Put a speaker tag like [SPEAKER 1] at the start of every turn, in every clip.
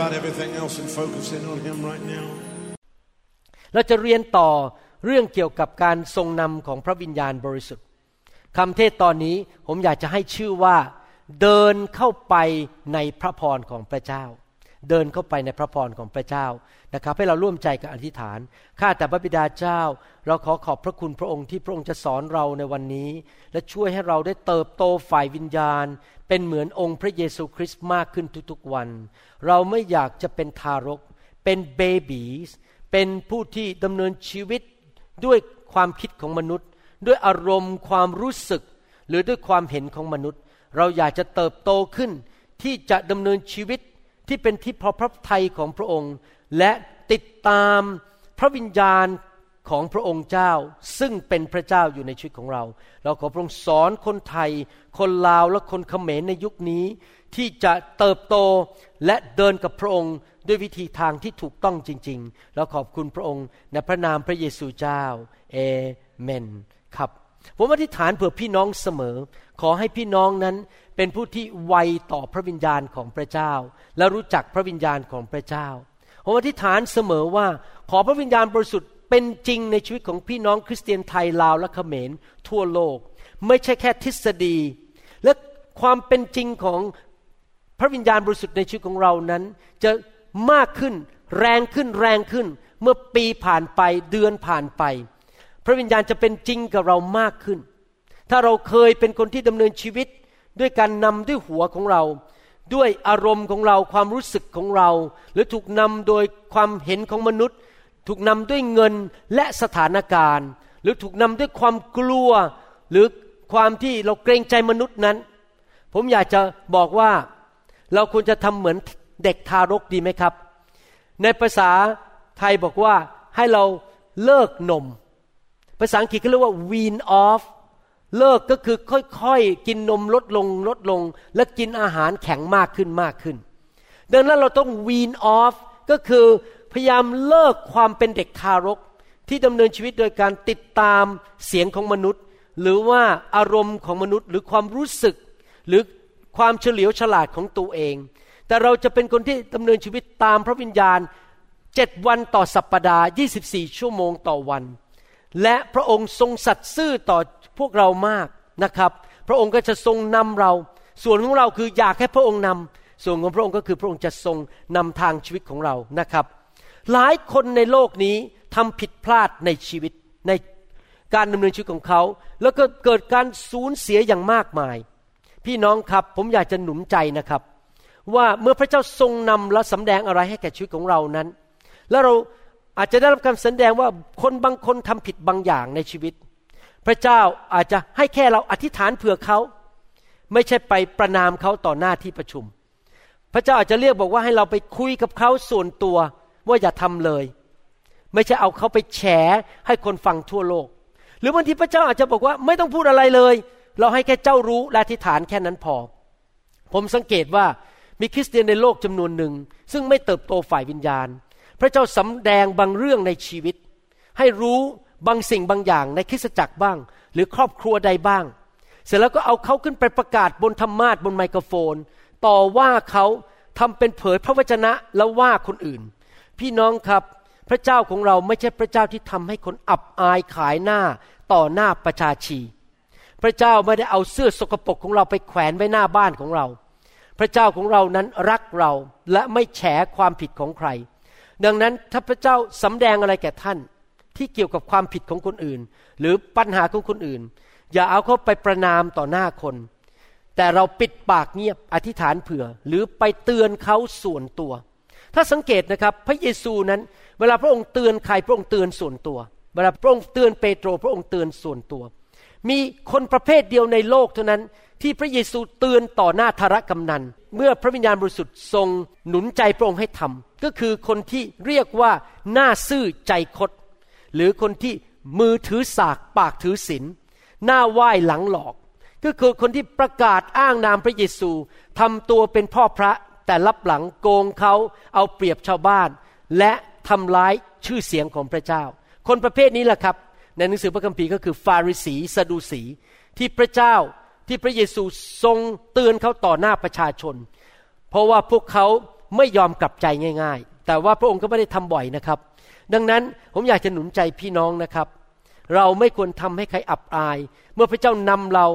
[SPEAKER 1] about everything else and focus in on Him right now.
[SPEAKER 2] เราจะเรียนต่อเรื่องเกี่ยวกับการทรงนำของพระวิญญาณบริสุทธิ์คำเทศตอนนี้ผมอยากจะให้ชื่อว่า เดินเข้าไปในพระพรของพระเจ้า เดินเข้าไปในพระพรของพระเจ้านะครับ ให้เราร่วมใจกันอธิษฐานข้าแต่พระบิดาเจ้า เราขอขอบพระคุณพระองค์ที่พระองค์จะสอนเราในวันนี้ และช่วยให้เราได้เติบโตฝ่ายวิญญาณ เป็นเหมือนองค์พระเยซูคริสต์มากขึ้นทุกๆวัน เราไม่อยากจะเป็นทารก เป็นเบบีสเป็นผู้ที่ดำเนินชีวิตด้วยความคิดของมนุษย์ ด้วยอารมณ์ความรู้สึก หรือด้วยความเห็นของมนุษย์ เราอยากจะเติบโตขึ้น ที่จะดำเนินชีวิตที่เป็นที่พอพระทัยของพระองค์ และติดตามพระวิญญาณ ของพระองค์เจ้าซึ่งเป็นพระเจ้าอยู่ในชีวิตของเรา เราขอพระองค์สอนคนไทย คนลาวและคนเขมรในยุคนี้ ที่จะเติบโตและเดินกับพระองค์ด้วยวิธีทางที่ถูกต้องจริง ๆ เราขอบคุณพระองค์ในพระนามพระเยซูเจ้าเอเมนครับผมอธิษฐานเผื่อพี่น้องเสมอ ขอให้พี่น้องนั้นเป็นผู้ที่ไวต่อพระวิญญาณของพระเจ้า และรู้จักพระวิญญาณของพระเจ้าผมอธิษฐานเสมอว่า ขอพระวิญญาณบริสุทธิ์ เป็นจริงในชีวิตของพี่น้องคริสเตียนไทยลาวและเขมรทั่วโลก ไม่ใช่แค่ทฤษฎี และความเป็นจริงของพระวิญญาณบริสุทธิ์ในชีวิตของเรานั้น จะมากขึ้นแรงขึ้นแรงขึ้น เมื่อปีผ่านไปเดือนผ่านไป พระวิญญาณจะเป็นจริงกับเรามากขึ้น ถ้าเราเคยเป็นคนที่ดำเนินชีวิตด้วยการนำด้วยหัวของเรา ด้วยอารมณ์ของเราความรู้สึกของเรา หรือถูกนำโดยความเห็นของมนุษย์ ถูกนำด้วยเงินและสถานการณ์ หรือถูกนำด้วยความกลัว หรือความที่เราเกรงใจมนุษย์นั้น ผมอยากจะบอกว่าเราควรจะทำเหมือนเด็กทารกดีไหมครับ ในภาษาไทยบอกว่าให้เราเลิกนม ภาษาอังกฤษเขาเรียกว่า wean off เลิกก็คือค่อยๆ กินนมลดลงลดลง และกินอาหารแข็งมากขึ้นมากขึ้น ดังนั้นเราต้อง wean off ก็คือ พยายามเลิกความเป็นเด็กทารกที่ดำเนินชีวิตโดยการติดตามเสียงของมนุษย์ หรือว่าอารมณ์ของมนุษย์ หรือความรู้สึก หรือความเฉลียวฉลาดของตัวเอง แต่เราจะเป็นคนที่ดำเนินชีวิตตามพระวิญญาณเจ็ดวันต่อสัปปดาห์ 24 ชั่วโมงต่อวัน และพระองค์ทรงสัตย์ซื่อต่อพวกเรามากนะครับ พระองค์ก็จะทรงนำเรา ส่วนของเราคืออยากให้พระองค์นำส่วนของพระองค์ก็คือพระองค์จะทรงนำทางชีวิตของเรานะครับ หลายคนในโลกนี้ทำผิดพลาดในชีวิตในการดำเนินชีวิตของเขา แล้วก็เกิดการสูญเสียอย่างมากมาย พี่น้องครับผมอยากจะหนุนใจนะครับ ว่าเมื่อพระเจ้าทรงนำและสำแดงอะไรให้แก่ชีวิตของเรานั้น แล้วเราอาจจะได้รับการสแสดงว่าคนบางคนทำผิดบางอย่างในชีวิต พระเจ้าอาจจะให้แค่เราอธิษฐานเผื่อเขา ไม่ใช่ไปประนามเขาต่อหน้าที่ประชุม พระเจ้าอาจจะเรียกบอกว่าให้เราไปคุยกับเขาส่วนตัว ว่าอย่าทำเลย ไม่ใช่เอาเขาไปแฉให้คนฟังทั่วโลก หรือบางทีพระเจ้าอาจจะบอกว่าไม่ต้องพูดอะไรเลย เราให้แค่เจ้ารู้และอธิษฐานแค่นั้นพอ ผมสังเกตว่ามีคริสเตียนในโลกจำนวนหนึ่ง ซึ่งไม่เติบโตฝ่ายวิญญาณ พระเจ้าสำแดงบางเรื่องในชีวิต ให้รู้บางสิ่งบางอย่างในคริสตจักรบ้าง หรือครอบครัวใดบ้าง เสร็จแล้วก็เอาเขาขึ้นไปประกาศบนธรรมาทบนไมโครโฟน ต่อว่าเขาทำเป็นเผยพระวจนะแล้วว่าคนอื่น พี่น้องครับพระเจ้าของเราไม่ใช่พระเจ้าที่ทำให้คนอับอายขายหน้าต่อหน้าประชาชี พระเจ้าไม่ได้เอาเสื้อสกปรกของเราไปแขวนไว้หน้าบ้านของเรา พระเจ้าของเรานั้นรักเราและไม่แฉความผิดของใคร ดังนั้นถ้าพระเจ้าสำแดงอะไรแก่ท่านที่เกี่ยวกับความผิดของคนอื่น หรือปัญหาของคนอื่น อย่าเอาเขาไปประนามต่อหน้าคน แต่เราปิดปากเงียบอธิษฐานเผื่อ หรือไปเตือนเขาส่วนตัว ถ้าสังเกตนะครับพระเยซูนั้น เวลาพระองค์เตือนใครพระองค์เตือนส่วนตัว เวลาพระองค์เตือนเปโตร พระองค์เตือนส่วนตัว มีคนประเภทเดียวในโลกเท่านั้นที่พระเยซูเตือนต่อหน้าธารกำนัน เมื่อพระวิญญาณบริสุทธิ์ทรงหนุนใจพระองค์ให้ทำก็คือคนที่เรียกว่าหน้าซื่อใจคดหรือคนที่มือถือสากปากถือศีลหน้าไหว้หลังหลอก ก็คือคนที่ประกาศอ้างนามพระเยซูทำตัวเป็นพ่อพระ แต่ลับหลังโกงเขาเอาเปรียบชาวบ้าน และทำร้ายชื่อเสียงของพระเจ้า คนประเภทนี้แหละครับ ในหนังสือพระคัมภีร์ก็คือฟาริสีสดูสี ที่พระเจ้าที่พระเยซูทรงเตือนเขาต่อหน้าประชาชน เพราะว่าพวกเขาไม่ยอมกลับใจง่าย ๆ แต่ว่าพระองค์ก็ไม่ได้ทำบ่อยนะครับ ดังนั้นผมอยากจะหนุนใจพี่น้องนะครับ เราไม่ควรทำให้ใครอับอาย เมื่อพระเจ้านำเรา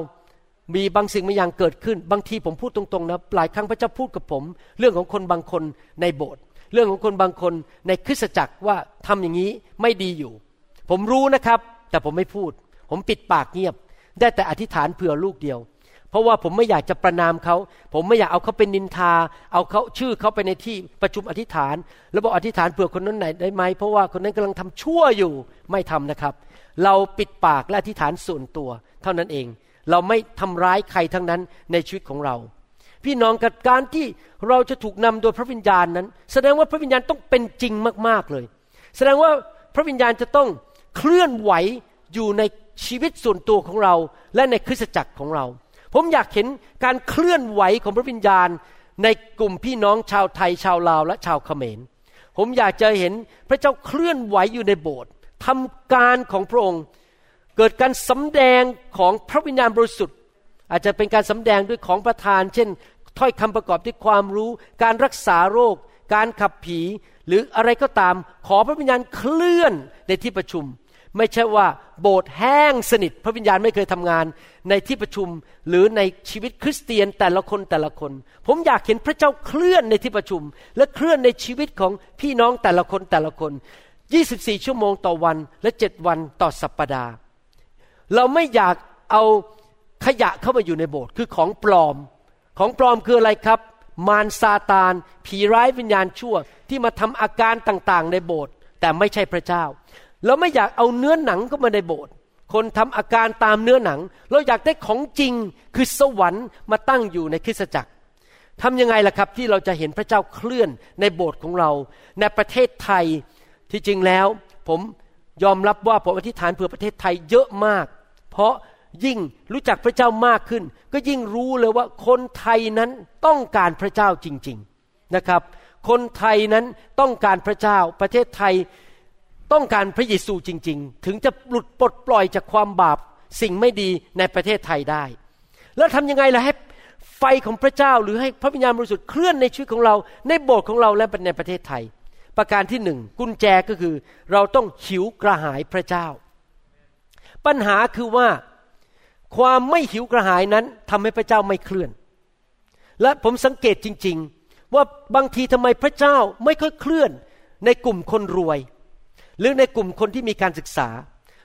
[SPEAKER 2] มีบางสิ่งบางอย่างเกิดขึ้น บางทีผมพูดตรงๆนะหลายครั้งพระเจ้าพูดกับผม เรื่องของคนบางคนในโบสถ์เรื่องของคนบางคนในคริสตจักรว่าทำอย่างนี้ไม่ดีอยู่ ผมรู้นะครับ แต่ผมไม่พูด ผมปิดปากเงียบ ได้แต่อธิษฐานเผื่อลูกเดียว เพราะว่าผมไม่อยากจะประนามเขา ผมไม่อยากเอาเขาเป็นนินทา เอาเขาชื่อเขาไปในที่ประชุมอธิษฐาน แล้วบอกอธิษฐานเผื่อคนนั้นไหนได้ไหมเพราะว่าคนนั้นกำลังทำชั่วอยู่ไม่ทำนะครับ เราปิดปากและอธิษฐานส่วนตัว เท่านั้นเอง เราไม่ทำร้ายใครทั้งนั้นในชีวิตของเรา พี่น้องกับการที่เราจะถูกนำโดยพระวิญญาณนั้น แสดงว่าพระวิญญาณต้องเป็นจริงมากๆเลย แสดงว่าพระวิญญาณจะต้องเคลื่อนไหวอยู่ในชีวิตส่วนตัวของเรา และในคริสตจักรของเรา ผมอยากเห็นการเคลื่อนไหวของพระวิญญาณ ในกลุ่มพี่น้องชาวไทยชาวลาวและชาวเขมร ผมอยากจะเห็นพระเจ้าเคลื่อนไหวอยู่ในโบสถ์ทำการของพระองค์ เกิดการสำแดงของพระวิญญาณบริสุทธิ์ อาจจะเป็นการสำแดงด้วยของประทาน เช่น ถ้อยคำประกอบด้วยความรู้ การรักษาโรค การขับผี หรืออะไรก็ตาม ขอพระวิญญาณเคลื่อนในที่ประชุม ไม่ใช่ว่าโบสถ์แห้งสนิท พระวิญญาณไม่เคยทำงาน ในที่ประชุมหรือในชีวิตคริสเตียนแต่ละคนแต่ละคน ผมอยากเห็นพระเจ้าเคลื่อนในที่ประชุม และเคลื่อนในชีวิตของพี่น้องแต่ละคนแต่ละคน 24 ชั่วโมงต่อวันและ 7 วันต่อสัปปดาห์ เราไม่อยากเอาขยะเข้ามาอยู่ในโบสถ์คือของปลอม ของปลอมคืออะไรครับ มารซาตาน ผีร้ายวิญญาณชั่ว ที่มาทำอาการต่างๆ ในโบสถ์แต่ไม่ใช่พระเจ้า เราไม่อยากเอาเนื้อหนังเข้ามาในโบสถ์คนทำอาการตามเนื้อหนัง เราอยากได้ของจริงคือสวรรค์มาตั้งอยู่ในคริสตจักรทำยังไงล่ะครับที่เราจะเห็นพระเจ้าเคลื่อนในโบสถ์ของเรา ในประเทศไทยที่จริงแล้ว ผมยอมรับว่าผมอธิษฐานเผื่อประเทศไทยเยอะมาก เพราะยิ่งรู้จักพระเจ้ามากขึ้น ก็ยิ่งรู้เลยว่าคนไทยนั้นต้องการพระเจ้าจริง ๆนะครับ คนไทยนั้นต้องการพระเจ้า ประเทศไทยต้องการพระเยซูจริง ๆ ถึงจะหลุดปลดปล่อยจากความบาปสิ่งไม่ดีในประเทศไทยได้ แล้วทำยังไงล่ะให้ไฟของพระเจ้าหรือให้พระวิญญาณบริสุทธิ์เคลื่อนในชีวิตของเรา ในโบสถ์ของเราและในประเทศไทย ประการที่หนึ่งกุญแจก็คือ เราต้องหิวกระหายพระเจ้า ปัญหาคือว่าความไม่หิวกระหายนั้นทำให้พระเจ้าไม่เคลื่อน และผมสังเกตจริง ๆ ว่าบางทีทำไมพระเจ้าไม่ค่อยเคลื่อน ในกลุ่มคนรวย หรือในกลุ่มคนที่มีการศึกษา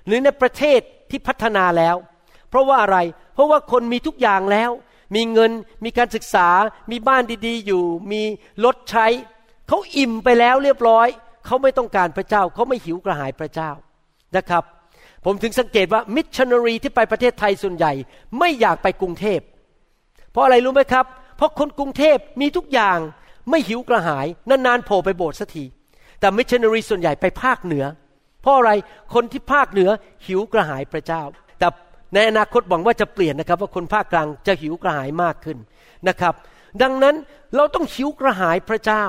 [SPEAKER 2] หรือในประเทศที่พัฒนาแล้ว เพราะว่าอะไร เพราะว่าคนมีทุกอย่างแล้ว มีเงินมีการศึกษา มีบ้านดีๆ อยู่ มีรถใช้ เขาอิ่มไปแล้วเรียบร้อย เขาไม่ต้องการพระเจ้า เขาไม่หิวกระหายพระเจ้านะครับ ผมถึงสังเกตว่ามิชชันนารีที่ไปประเทศไทยส่วนใหญ่ ไม่อยากไปกรุงเทพ เพราะอะไรรู้ไหมครับ เพราะคนกรุงเทพมีทุกอย่างไม่หิวกระหาย นานๆโผล่ไปโบสถ์สักที แต่มิชชันนารีส่วนใหญ่ไปภาคเหนือ เพราะอะไรคนที่ภาคเหนือหิวกระหายพระเจ้า แต่ในอนาคตหวังว่าจะเปลี่ยนนะครับ ว่าคนภาคกลางจะหิวกระหายมากขึ้นนะครับ ดังนั้นเราต้องหิวกระหายพระเจ้า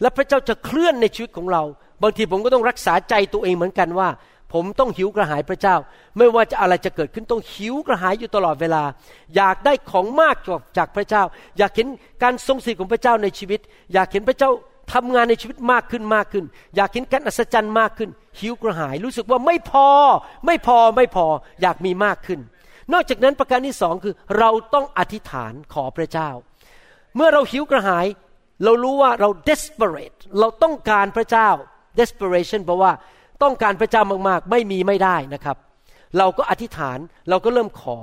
[SPEAKER 2] และพระเจ้าจะเคลื่อนในชีวิตของเรา บางทีผมก็ต้องรักษาใจตัวเองเหมือนกันว่า ผมต้องหิวกระหายพระเจ้า ไม่ว่าจะอะไรจะเกิดขึ้นต้องหิวกระหายอยู่ตลอดเวลา อยากได้ของมากจากพระเจ้า อยากเห็นการทรงสิทธิ์ของพระเจ้าในชีวิต อยากเห็นพระเจ้าทำงานในชีวิตมากขึ้นมากขึ้น อยากเห็นการอัศจรรย์มากขึ้น หิวกระหายรู้สึกว่าไม่พอ ไม่พอไม่พออยากมีมากขึ้น นอกจากนั้นประการที่สองคือเราต้องอธิษฐานขอพระเจ้า เมื่อเราหิวกระหาย เรารู้ว่าเรา desperate เราต้องการพระเจ้า desperation แปลว่า ต้องการพระเจ้ามากๆ ไม่มีไม่ได้นะครับ เราก็อธิษฐานเราก็เริ่มขอ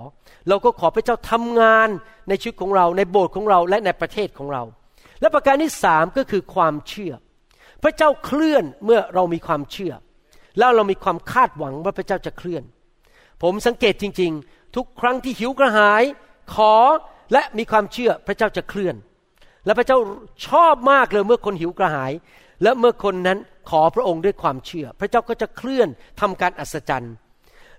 [SPEAKER 2] เราก็ขอพระเจ้าทำงานในชีวิตของเรา ในโบสถ์ของเราและในประเทศของเรา และประการที่สามก็คือความเชื่อ พระเจ้าเคลื่อนเมื่อเรามีความเชื่อ แล้วเรามีความคาดหวังว่าพระเจ้าจะเคลื่อน ผมสังเกตจริง ๆ ทุกครั้งที่หิวกระหาย ขอและมีความเชื่อพระเจ้าจะเคลื่อน และพระเจ้าชอบมากเลยเมื่อคนหิวกระหาย และเมื่อคนนั้นขอพระองค์ด้วยความเชื่อ พระเจ้าก็จะเคลื่อนทำการอัศจรรย์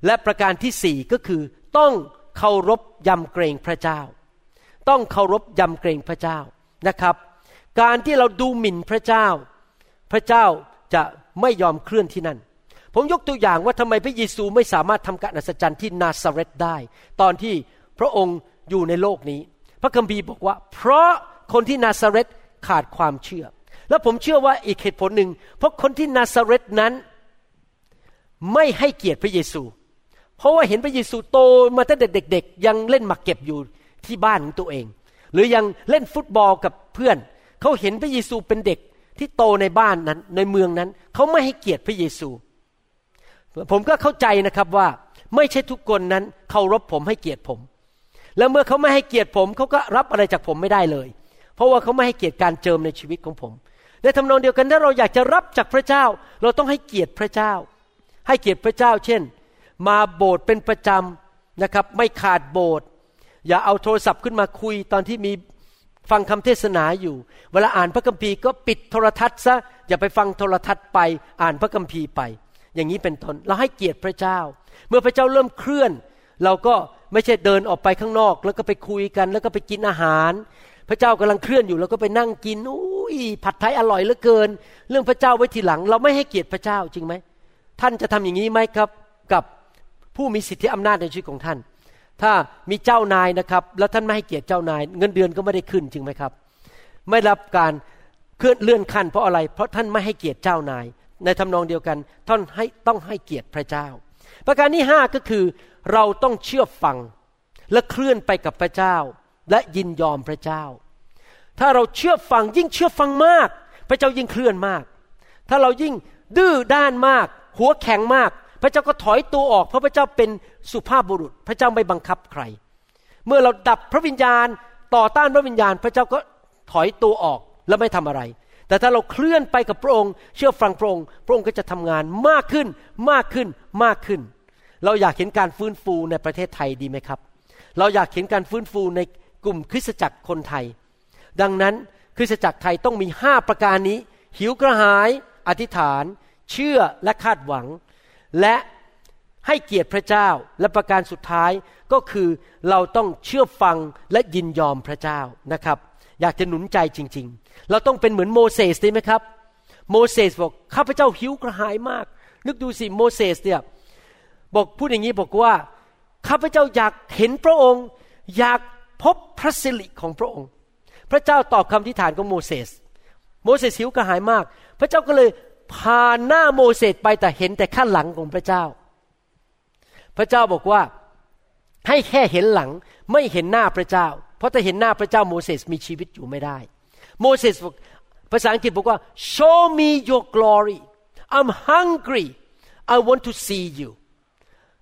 [SPEAKER 2] และประการที่สี่ก็คือต้องเคารพยำเกรงพระเจ้า ต้องเคารพยำเกรงพระเจ้านะครับ การที่เราดูหมิ่นพระเจ้า พระเจ้าจะไม่ยอมเคลื่อนที่นั่น ผมยกตัวอย่างว่าทำไมพระเยซูไม่สามารถทำการอัศจรรย์ที่นาซาเรตได้ ตอนที่พระองค์อยู่ในโลกนี้ พระคัมภีร์บอกว่า เพราะคนที่นาซาเรตขาดความเชื่อ และผมเชื่อว่าอีกเหตุผลหนึ่ง เพราะคนที่นาซาเรตนั้น ไม่ให้เกียรติพระเยซู เพราะว่าเห็นพระเยซูโตมาตั้งแต่เด็ก ๆ ยังเล่นหมากเก็บอยู่ที่บ้านของตัวเอง หรือยังเล่นฟุตบอลกับเพื่อน เขาเห็นพระเยซูเป็นเด็กที่โตในบ้านนั้นในเมืองนั้น เขาไม่ให้เกียรติพระเยซู ผมก็เข้าใจนะครับว่าไม่ใช่ทุกคนนั้นเคารพผมให้เกียรติผม แล้วเมื่อเขาไม่ให้เกียรติผมเขาก็รับอะไรจากผมไม่ได้เลย เพราะว่าเขาไม่ให้เกียรติการเจิมในชีวิตของผม ในทำนองเดียวกันถ้าเราอยากจะรับจากพระเจ้า เราต้องให้เกียรติพระเจ้า ให้เกียรติพระเจ้า เช่น มาโบสถ์เป็นประจำนะครับ ไม่ขาดโบสถ์อย่าเอาโทรศัพท์ขึ้นมาคุยตอนที่มีฟังคำเทศนาอยู่ เวลาอ่านพระคัมภีร์ก็ปิดโทรทัศน์ซะอย่าไปฟังโทรทัศน์ไป อ่านพระคัมภีร์ไป อย่างนี้เป็นต้นเราให้เกียรติพระเจ้า เมื่อพระเจ้าเริ่มเคลื่อน เราก็ไม่ใช่เดินออกไปข้างนอก แล้วก็ไปคุยกัน แล้วก็ไปกินอาหาร พระเจ้ากำลังเคลื่อนอยู่แล้วก็ไปนั่งกินอุ้ยผัดไทยอร่อยเหลือเกิน เรื่องพระเจ้าไว้ทีหลัง เราไม่ให้เกียรติพระเจ้าจริงไหมท่านจะทำอย่างนี้ไหมครับ กับผู้มีสิทธิอำนาจในชีวิตของท่าน ถ้ามีเจ้านายนะครับ แล้วท่านไม่ให้เกียรติเจ้านาย เงินเดือนก็ไม่ได้ขึ้นจริงไหมครับ ไม่รับการเคลื่อนเลื่อนขั้นเพราะอะไร เพราะท่านไม่ให้เกียรติเจ้านาย ในทำนองเดียวกันท่านให้ต้องให้เกียรติพระเจ้า ประการที่ห้าก็คือเราต้องเชื่อฟังและเคลื่อนไปกับพระเจ้า และยินยอมพระเจ้า ถ้าเราเชื่อฟังยิ่งเชื่อฟังมาก พระเจ้ายิ่งเคลื่อนมาก ถ้าเรายิ่งดื้อด้านมาก หัวแข็งมาก พระเจ้าก็ถอยตัวออก เพราะพระเจ้าเป็นสุภาพบุรุษ พระเจ้าไม่บังคับใคร เมื่อเราดับพระวิญญาณต่อต้านพระวิญญาณ พระเจ้าก็ถอยตัวออกแล้วไม่ทำอะไร แต่ถ้าเราเคลื่อนไปกับพระองค์ เชื่อฟังพระองค์ พระองค์ก็จะทำงานมากขึ้นมากขึ้นมากขึ้น เราอยากเห็นการฟื้นฟูในประเทศไทยดีไหมครับ เราอยากเห็นการฟื้นฟูใน กลุ่มคริสตจักรคนไทย ดังนั้นคริสตจักรไทยต้องมีห้าประการนี้ หิวกระหาย อธิษฐาน เชื่อและคาดหวัง และให้เกียรติพระเจ้าและประการสุดท้ายก็คือเราต้องเชื่อฟังและยินยอมพระเจ้านะครับ อยากจะหนุนใจจริง ๆ เราต้องเป็นเหมือนโมเสสได้ไหมครับ โมเสสบอกข้าพเจ้าหิวกระหายมาก นึกดูสิโมเสสเนี่ยบอกพูดอย่างนี้บอกว่าข้าพเจ้าอยากเห็นพระองค์ อยาก พบพระสิริของพระองค์ พระเจ้าตอบคำทิฐานของโมเสส โมเสสหิวกระหายมาก พระเจ้าก็เลยพาหน้าโมเสสไปแต่เห็นแต่ข้างหลังของพระเจ้า พระเจ้าบอกว่าให้แค่เห็นหลังไม่เห็นหน้าพระเจ้า เพราะถ้าเห็นหน้าพระเจ้าโมเสสมีชีวิตอยู่ไม่ได้ โมเสสบอกภาษาอังกฤษบอกว่า show me your glory I'm hungry I want to see you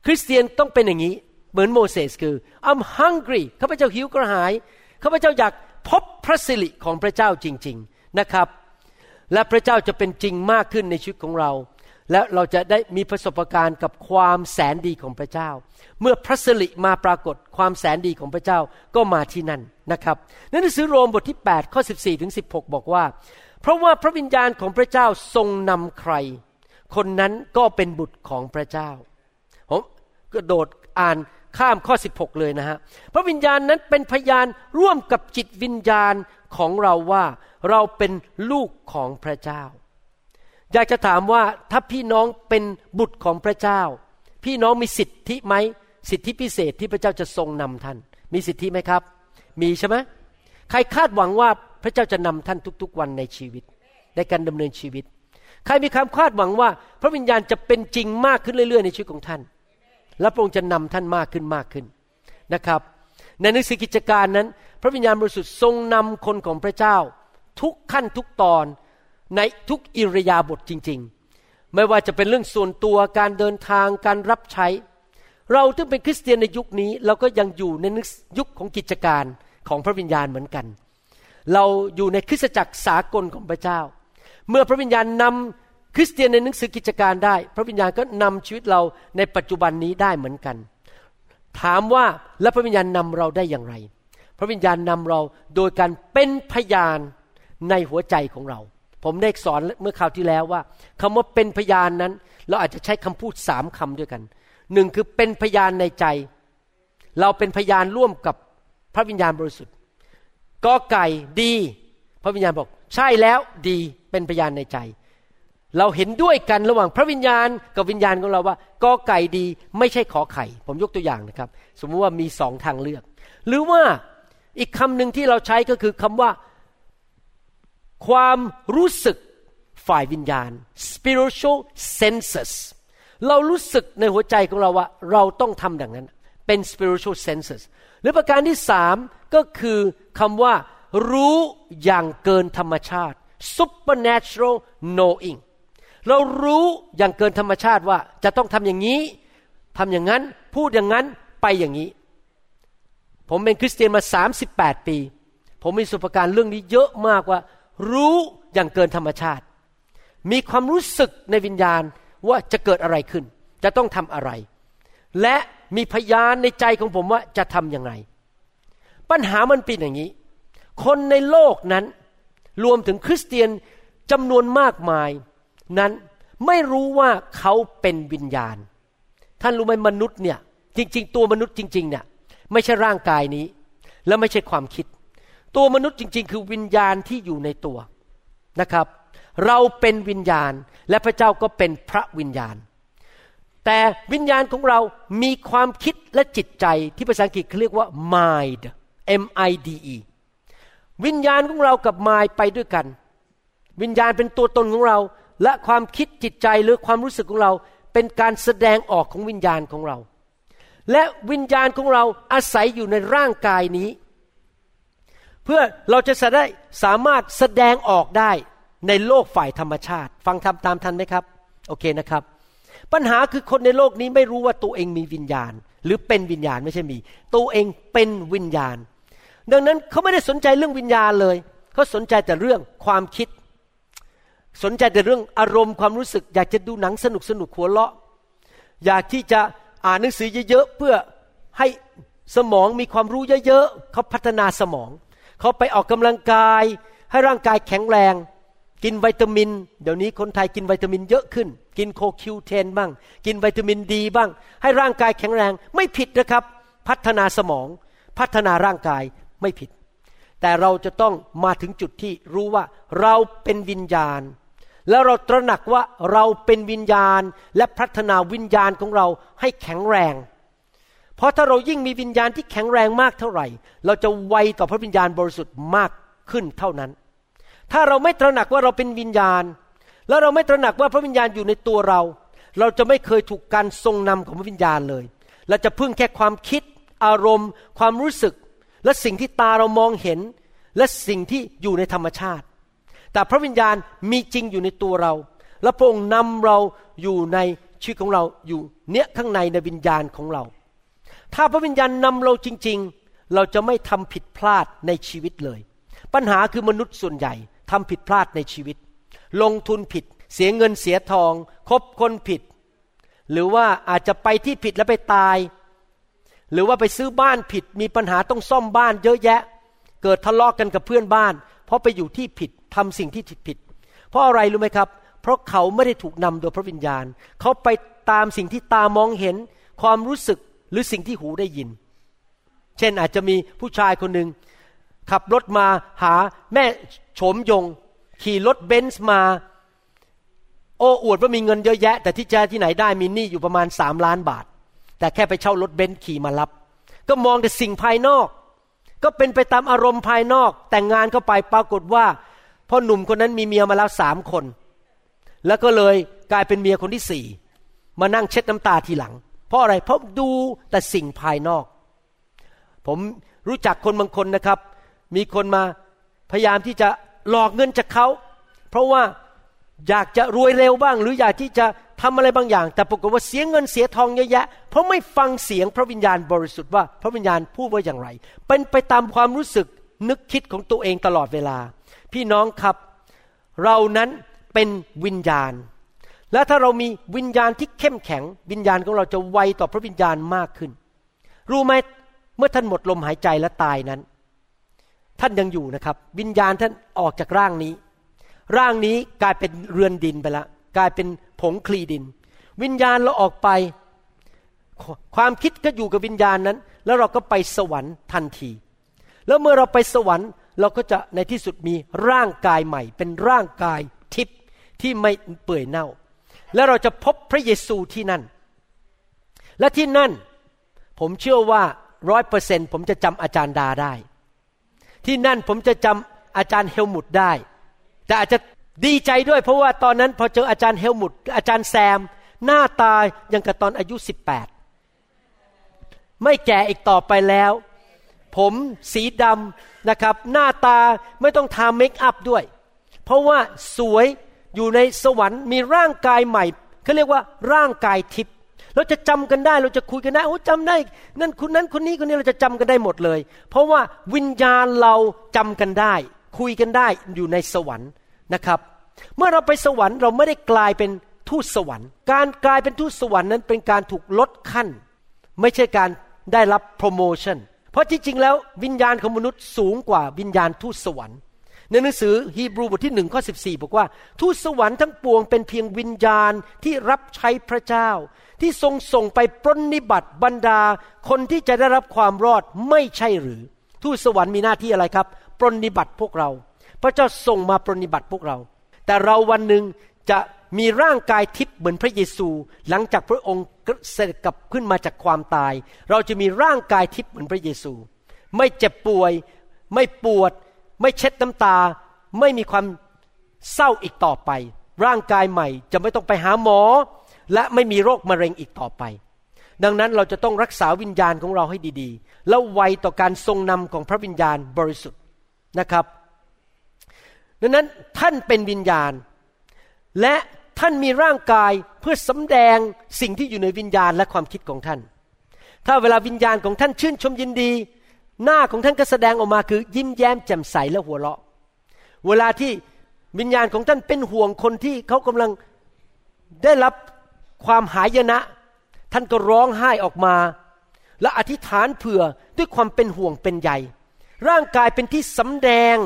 [SPEAKER 2] คริสเตียนต้องเป็นอย่างนี้ เหมือนโมเสสคือ I'm hungry ข้าพเจ้าหิวกระหาย ข้าพเจ้าอยากพบพระสิริของพระเจ้าจริง ๆนะครับ และพระเจ้าจะเป็นจริงมากขึ้นในชีวิตของเรา และเราจะได้มีประสบการณ์กับความแสนดีของพระเจ้า เมื่อพระสิริมาปรากฏความแสนดีของพระเจ้าก็มาที่นั่นนะครับในหนังสือโรมบทที่8ข้อ14ถึง16 บอกว่า เพราะว่าพระวิญญาณของพระเจ้าทรงนำใคร คนนั้นก็เป็นบุตรของพระเจ้าผมกระโดดอ่าน ข้ามข้อ 16 เลยนะฮะพระวิญญาณนั้นเป็นพยานร่วมกับจิตวิญญาณของเราว่าเราเป็นลูกของพระเจ้า อยากจะถามว่าถ้าพี่น้องเป็นบุตรของพระเจ้า พี่น้องมีสิทธิไหมสิทธิพิเศษที่พระเจ้าจะทรงนำท่าน มีสิทธิไหมครับ มีใช่ไหมใครคาดหวังว่าพระเจ้าจะนำท่านทุกๆวันในชีวิต ในการดำเนินชีวิต ใครมีความคาดหวังว่า พระวิญญาณจะเป็นจริงมากขึ้นเรื่อยๆ ในชีวิตของท่าน และพระองค์จะนำท่านมากขึ้นมากขึ้นนะครับ ในหนังสือกิจการนั้น พระวิญญาณบริสุทธิ์ทรงนำคนของพระเจ้า ทุกขั้นทุกตอนในทุกอิริยาบถจริง ๆ ไม่ว่าจะเป็นเรื่องส่วนตัวการเดินทางการรับใช้ เราทึ่งเป็นคริสเตียนในยุคนี้ เราก็ยังอยู่ในยุคของกิจการของพระวิญญาณเหมือนกัน เราอยู่ในคริสตจักรสากลของพระเจ้า เมื่อพระวิญญาณนำ คริสเตียนในหนังสือกิจการได้ พระวิญญาณก็นำชีวิตเราในปัจจุบันนี้ได้เหมือนกัน ถามว่าแล้วพระวิญญาณนำเราได้อย่างไร พระวิญญาณนำเราโดยการเป็นพยานในหัวใจของเรา ผมได้สอนเมื่อคราวที่แล้วว่าคำว่าเป็นพยานนั้น เราอาจจะใช้คำพูดสามคำด้วยกันหนึ่งคือเป็นพยานในใจ เราเป็นพยานร่วมกับพระวิญญาณบริสุทธิ์กอไก่ดี พระวิญญาณบอก ใช่แล้วดีเป็นพยานในใจ เราเห็นด้วยกันระหว่างพระวิญญาณกับวิญญาณของเราว่ากอไก่ดีไม่ใช่ขอไข่ ผมยกตัวอย่างนะครับ สมมติว่ามีสองทางเลือก หรือว่าอีกคำหนึ่งที่เราใช้ก็คือคำว่า ความรู้สึกฝ่ายวิญญาณ spiritual senses เรารู้สึกในหัวใจของเราว่า เราต้องทำอย่างนั้น เป็น spiritual senses หรือประการที่สามก็คือคำว่า รู้อย่างเกินธรรมชาติ supernatural knowing เรารู้อย่างเกินธรรมชาติว่าจะต้องทำอย่างนี้ทำอย่างนั้น พูดอย่างนั้นไปอย่างนี้ ผมเป็นคริสเตียนมา 38 ปี ผมมีสุปการเรื่องนี้เยอะมากว่า รู้อย่างเกินธรรมชาติ มีความรู้สึกในวิญญาณว่าจะเกิดอะไรขึ้น จะต้องทำอะไร และมีพยานในใจของผมว่าจะทำอย่างไรปัญหามันเป็นอย่างนี้ คนในโลกนั้น รวมถึงคริสเตียนจำนวนมากมาย นั้นไม่รู้ว่าเขาเป็นวิญญาณ ท่านรู้ไหมมนุษย์เนี่ย จริง ๆ ตัวมนุษย์จริง ๆ เนี่ย ไม่ใช่ร่างกายนี้ และไม่ใช่ความคิด ตัวมนุษย์จริง ๆ คือวิญญาณที่อยู่ในตัวนะครับ เราเป็นวิญญาณและพระเจ้าก็เป็นพระวิญญาณ แต่วิญญาณของเรามีความคิดและจิตใจที่ภาษาอังกฤษเขาเรียกว่า mind M I D E วิญญาณของเรากับ mind ไปด้วยกัน วิญญาณเป็นตัวตนของเรา และความคิดจิตใจหรือความรู้สึกของเรา เป็นการแสดงออกของวิญญาณของเรา และวิญญาณของเราอาศัยอยู่ในร่างกายนี้ เพื่อเราจะได้สามารถแสดงออกได้ในโลกฝ่ายธรรมชาติ ฟังทำตามทันไหมครับ โอเคนะครับ ปัญหาคือคนในโลกนี้ไม่รู้ว่าตัวเองมีวิญญาณ หรือเป็นวิญญาณไม่ใช่มี ตัวเองเป็นวิญญาณ ดังนั้นเขาไม่ได้สนใจเรื่องวิญญาณเลยเขาสนใจแต่เรื่องความคิด สนใจแต่เรื่องอารมณ์ความรู้สึก อยากจะดูหนังสนุกสนุกหัวเราะ อยากที่จะอ่านหนังสือเยอะๆเพื่อให้สมองมีความรู้เยอะๆเขาพัฒนาสมอง เขาไปออกกำลังกาย ให้ร่างกายแข็งแรง กินวิตามิน เดี๋ยวนี้คนไทยกินวิตามินเยอะขึ้น กินโคคิวเทนบ้าง กินวิตามินดีบ้าง ให้ร่างกายแข็งแรงไม่ผิดนะครับ พัฒนาสมอง พัฒนาร่างกายไม่ผิด แต่เราจะต้องมาถึงจุดที่รู้ว่าเราเป็นวิญญาณ แล้วเราตระหนักว่าเราเป็นวิญญาณและพัฒนาวิญญาณของเราให้แข็งแรง เพราะถ้าเรายิ่งมีวิญญาณที่แข็งแรงมากเท่าไหร่ เราจะไวต่อพระวิญญาณบริสุทธิ์มากขึ้นเท่านั้น ถ้าเราไม่ตระหนักว่าเราเป็นวิญญาณ แล้วเราไม่ตระหนักว่าพระวิญญาณอยู่ในตัวเรา เราจะไม่เคยถูกการทรงนำของพระวิญญาณเลย เราจะพึ่งแค่ความคิด อารมณ์ ความรู้สึก และสิ่งที่ตาเรามองเห็น และสิ่งที่อยู่ในธรรมชาติ แต่พระวิญญาณมีจริงอยู่ในตัวเรา และพระองค์นำเราอยู่ในชีวิตของเราอยู่เนี้ยข้างในในวิญญาณของเรา ถ้าพระวิญญาณนำเราจริง ๆ เราจะไม่ทำผิดพลาดในชีวิตเลย ปัญหาคือมนุษย์ส่วนใหญ่ทำผิดพลาดในชีวิต ลงทุนผิด เสียเงินเสียทอง คบคนผิด หรือว่าอาจจะไปที่ผิดแล้วไปตาย หรือว่าไปซื้อบ้านผิด มีปัญหาต้องซ่อมบ้านเยอะแยะ เกิดทะเลาะกกันกับเพื่อนบ้าน เพราะไปอยู่ที่ผิด ทำสิ่งที่ผิดผิด เพราะอะไรรู้ไหมครับ เพราะเขาไม่ได้ถูกนำโดยพระวิญญาณ เขาไปตามสิ่งที่ตามองเห็นความรู้สึกหรือสิ่งที่หูได้ยิน เช่นอาจจะมีผู้ชายคนหนึ่งขับรถมาหาแม่โฉมยง ขี่รถเบนซ์มา โอ้อวดว่ามีเงินเยอะแยะ แต่ที่แท้ที่ไหนได้มีหนี้อยู่ประมาณสามล้านบาท แต่แค่ไปเช่ารถเบนซ์ขี่มารับ ก็มองแต่สิ่งภายนอก ก็เป็นไปตามอารมณ์ภายนอก แต่งงานเข้าไปปรากฏว่า พ่อหนุ่มคนนั้นมีเมียมาแล้วสามคน แล้วก็เลยกลายเป็นเมียคนที่สี่มานั่งเช็ดน้ำตาทีหลัง เพราะอะไรเพราะดูแต่สิ่งภายนอก ผมรู้จักคนบางคนนะครับ มีคนมาพยายามที่จะหลอกเงินจากเขาเพราะว่าอยากจะรวยเร็วบ้าง หรืออยากที่จะทำอะไรบางอย่าง แต่ปรากฏว่าเสียเงินเสียทองเยอะแยะ เพราะไม่ฟังเสียงพระวิญญาณบริสุทธิ์ว่าพระวิญญาณพูดว่าอย่างไร เป็นไปตามความรู้สึกนึกคิดของตัวเองตลอดเวลา พี่น้องครับ เรานั้นเป็นวิญญาณ และถ้าเรามีวิญญาณที่เข้มแข็ง วิญญาณของเราจะไวต่อพระวิญญาณมากขึ้น รู้ไหมเมื่อท่านหมดลมหายใจและตายนั้น ท่านยังอยู่นะครับ วิญญาณท่านออกจากร่างนี้ ร่างนี้กลายเป็นเรือนดินไปแล้วกลายเป็นผงคลีดิน วิญญาณเราออกไป ความคิดก็อยู่กับวิญญาณนั้น แล้วเราก็ไปสวรรค์ทันที แล้วเมื่อเราไปสวรรค์ เราก็จะในที่สุดมีร่างกายใหม่ เป็นร่างกายทิพย์ที่ไม่เปื่อยเน่า แล้วเราจะพบพระเยซูที่นั่น และที่นั่นผมเชื่อว่าร้อยเปอร์เซนผมจะจำอาจารย์ดาได้ ที่นั่นผมจะจำอาจารย์เฮลมุตได้ แต่อาจจะดีใจด้วยเพราะว่าตอนนั้นพอเจออาจารย์เฮลมุตอาจารย์แซม หน้าตายังกับตอนอายุสิบแปดไม่แก่อีกต่อไปแล้ว ผมสีดำนะครับ หน้าตาไม่ต้องทาเมคอัพด้วย เพราะว่าสวยอยู่ในสวรรค์มีร่างกายใหม่เขาเรียกว่าร่างกายทิพย์เราจะจำกันได้เราจะคุยกันได้โอ้จำได้ นั่นคนนั้นคนนี้คนนี้เราจะจำกันได้หมดเลย เพราะว่าวิญญาณเราจำกันได้ คุยกันได้อยู่ในสวรรค์นะครับ เมื่อเราไปสวรรค์เราไม่ได้กลายเป็นทูตสวรรค์ การกลายเป็นทูตสวรรค์นั้นเป็นการถูกลดขั้น ไม่ใช่การได้รับโปรโมชั่น เพราะที่จริงแล้ววิญญาณของมนุษย์สูงกว่าวิญญาณทูตสวรรค์ ในหนังสือฮีบรูบทที่หนึ่งข้อสิบอกว่า ทูตสวรรค์ทั้งปวงเป็นเพียงวิญญาณที่รับใช้พระเจ้า ที่ทรงส่งไปปรนนิบัติบรรดา คนที่จะได้รับความรอดไม่ใช่หรือ ทูตสวรรค์มีหน้าที่อะไรครับ ปรนนิบัติพวกเรา พระเจ้าส่งมาปรนนิบัติพวกเรา แต่เราวันหนึ่งจะ มีร่างกายทิพย์เหมือนพระเยซู หลังจากพระองค์เสด็จกลับขึ้นมาจากความตาย เราจะมีร่างกายทิพย์เหมือนพระเยซู ไม่เจ็บป่วย ไม่ปวด ไม่เช็ดน้ำตา ไม่มีความเศร้าอีกต่อไป ร่างกายใหม่จะไม่ต้องไปหาหมอ และไม่มีโรคมะเร็งอีกต่อไป ดังนั้นเราจะต้องรักษาวิญญาณของเราให้ดีๆ แล้วไวต่อการทรงนำของพระวิญญาณบริสุทธิ์นะครับ ดังนั้นท่านเป็นวิญญาณ และ ท่านมีร่างกายเพื่อสำแดงสิ่งที่อยู่ในวิญญาณและความคิดของท่าน ถ้าเวลาวิญญาณของท่านชื่นชมยินดี หน้าของท่านก็แสดงออกมาคือ ยิ้มแย้มแจ่มใสและหัวเราะ เวลาที่วิญญาณของท่านเป็นห่วงคนที่เขากำลังได้รับความหายนะ ท่านก็ร้องไห้ออกมา และอธิษฐานเผื่อด้วยความเป็นห่วงเป็นใยร่างกายเป็นที่สำแดง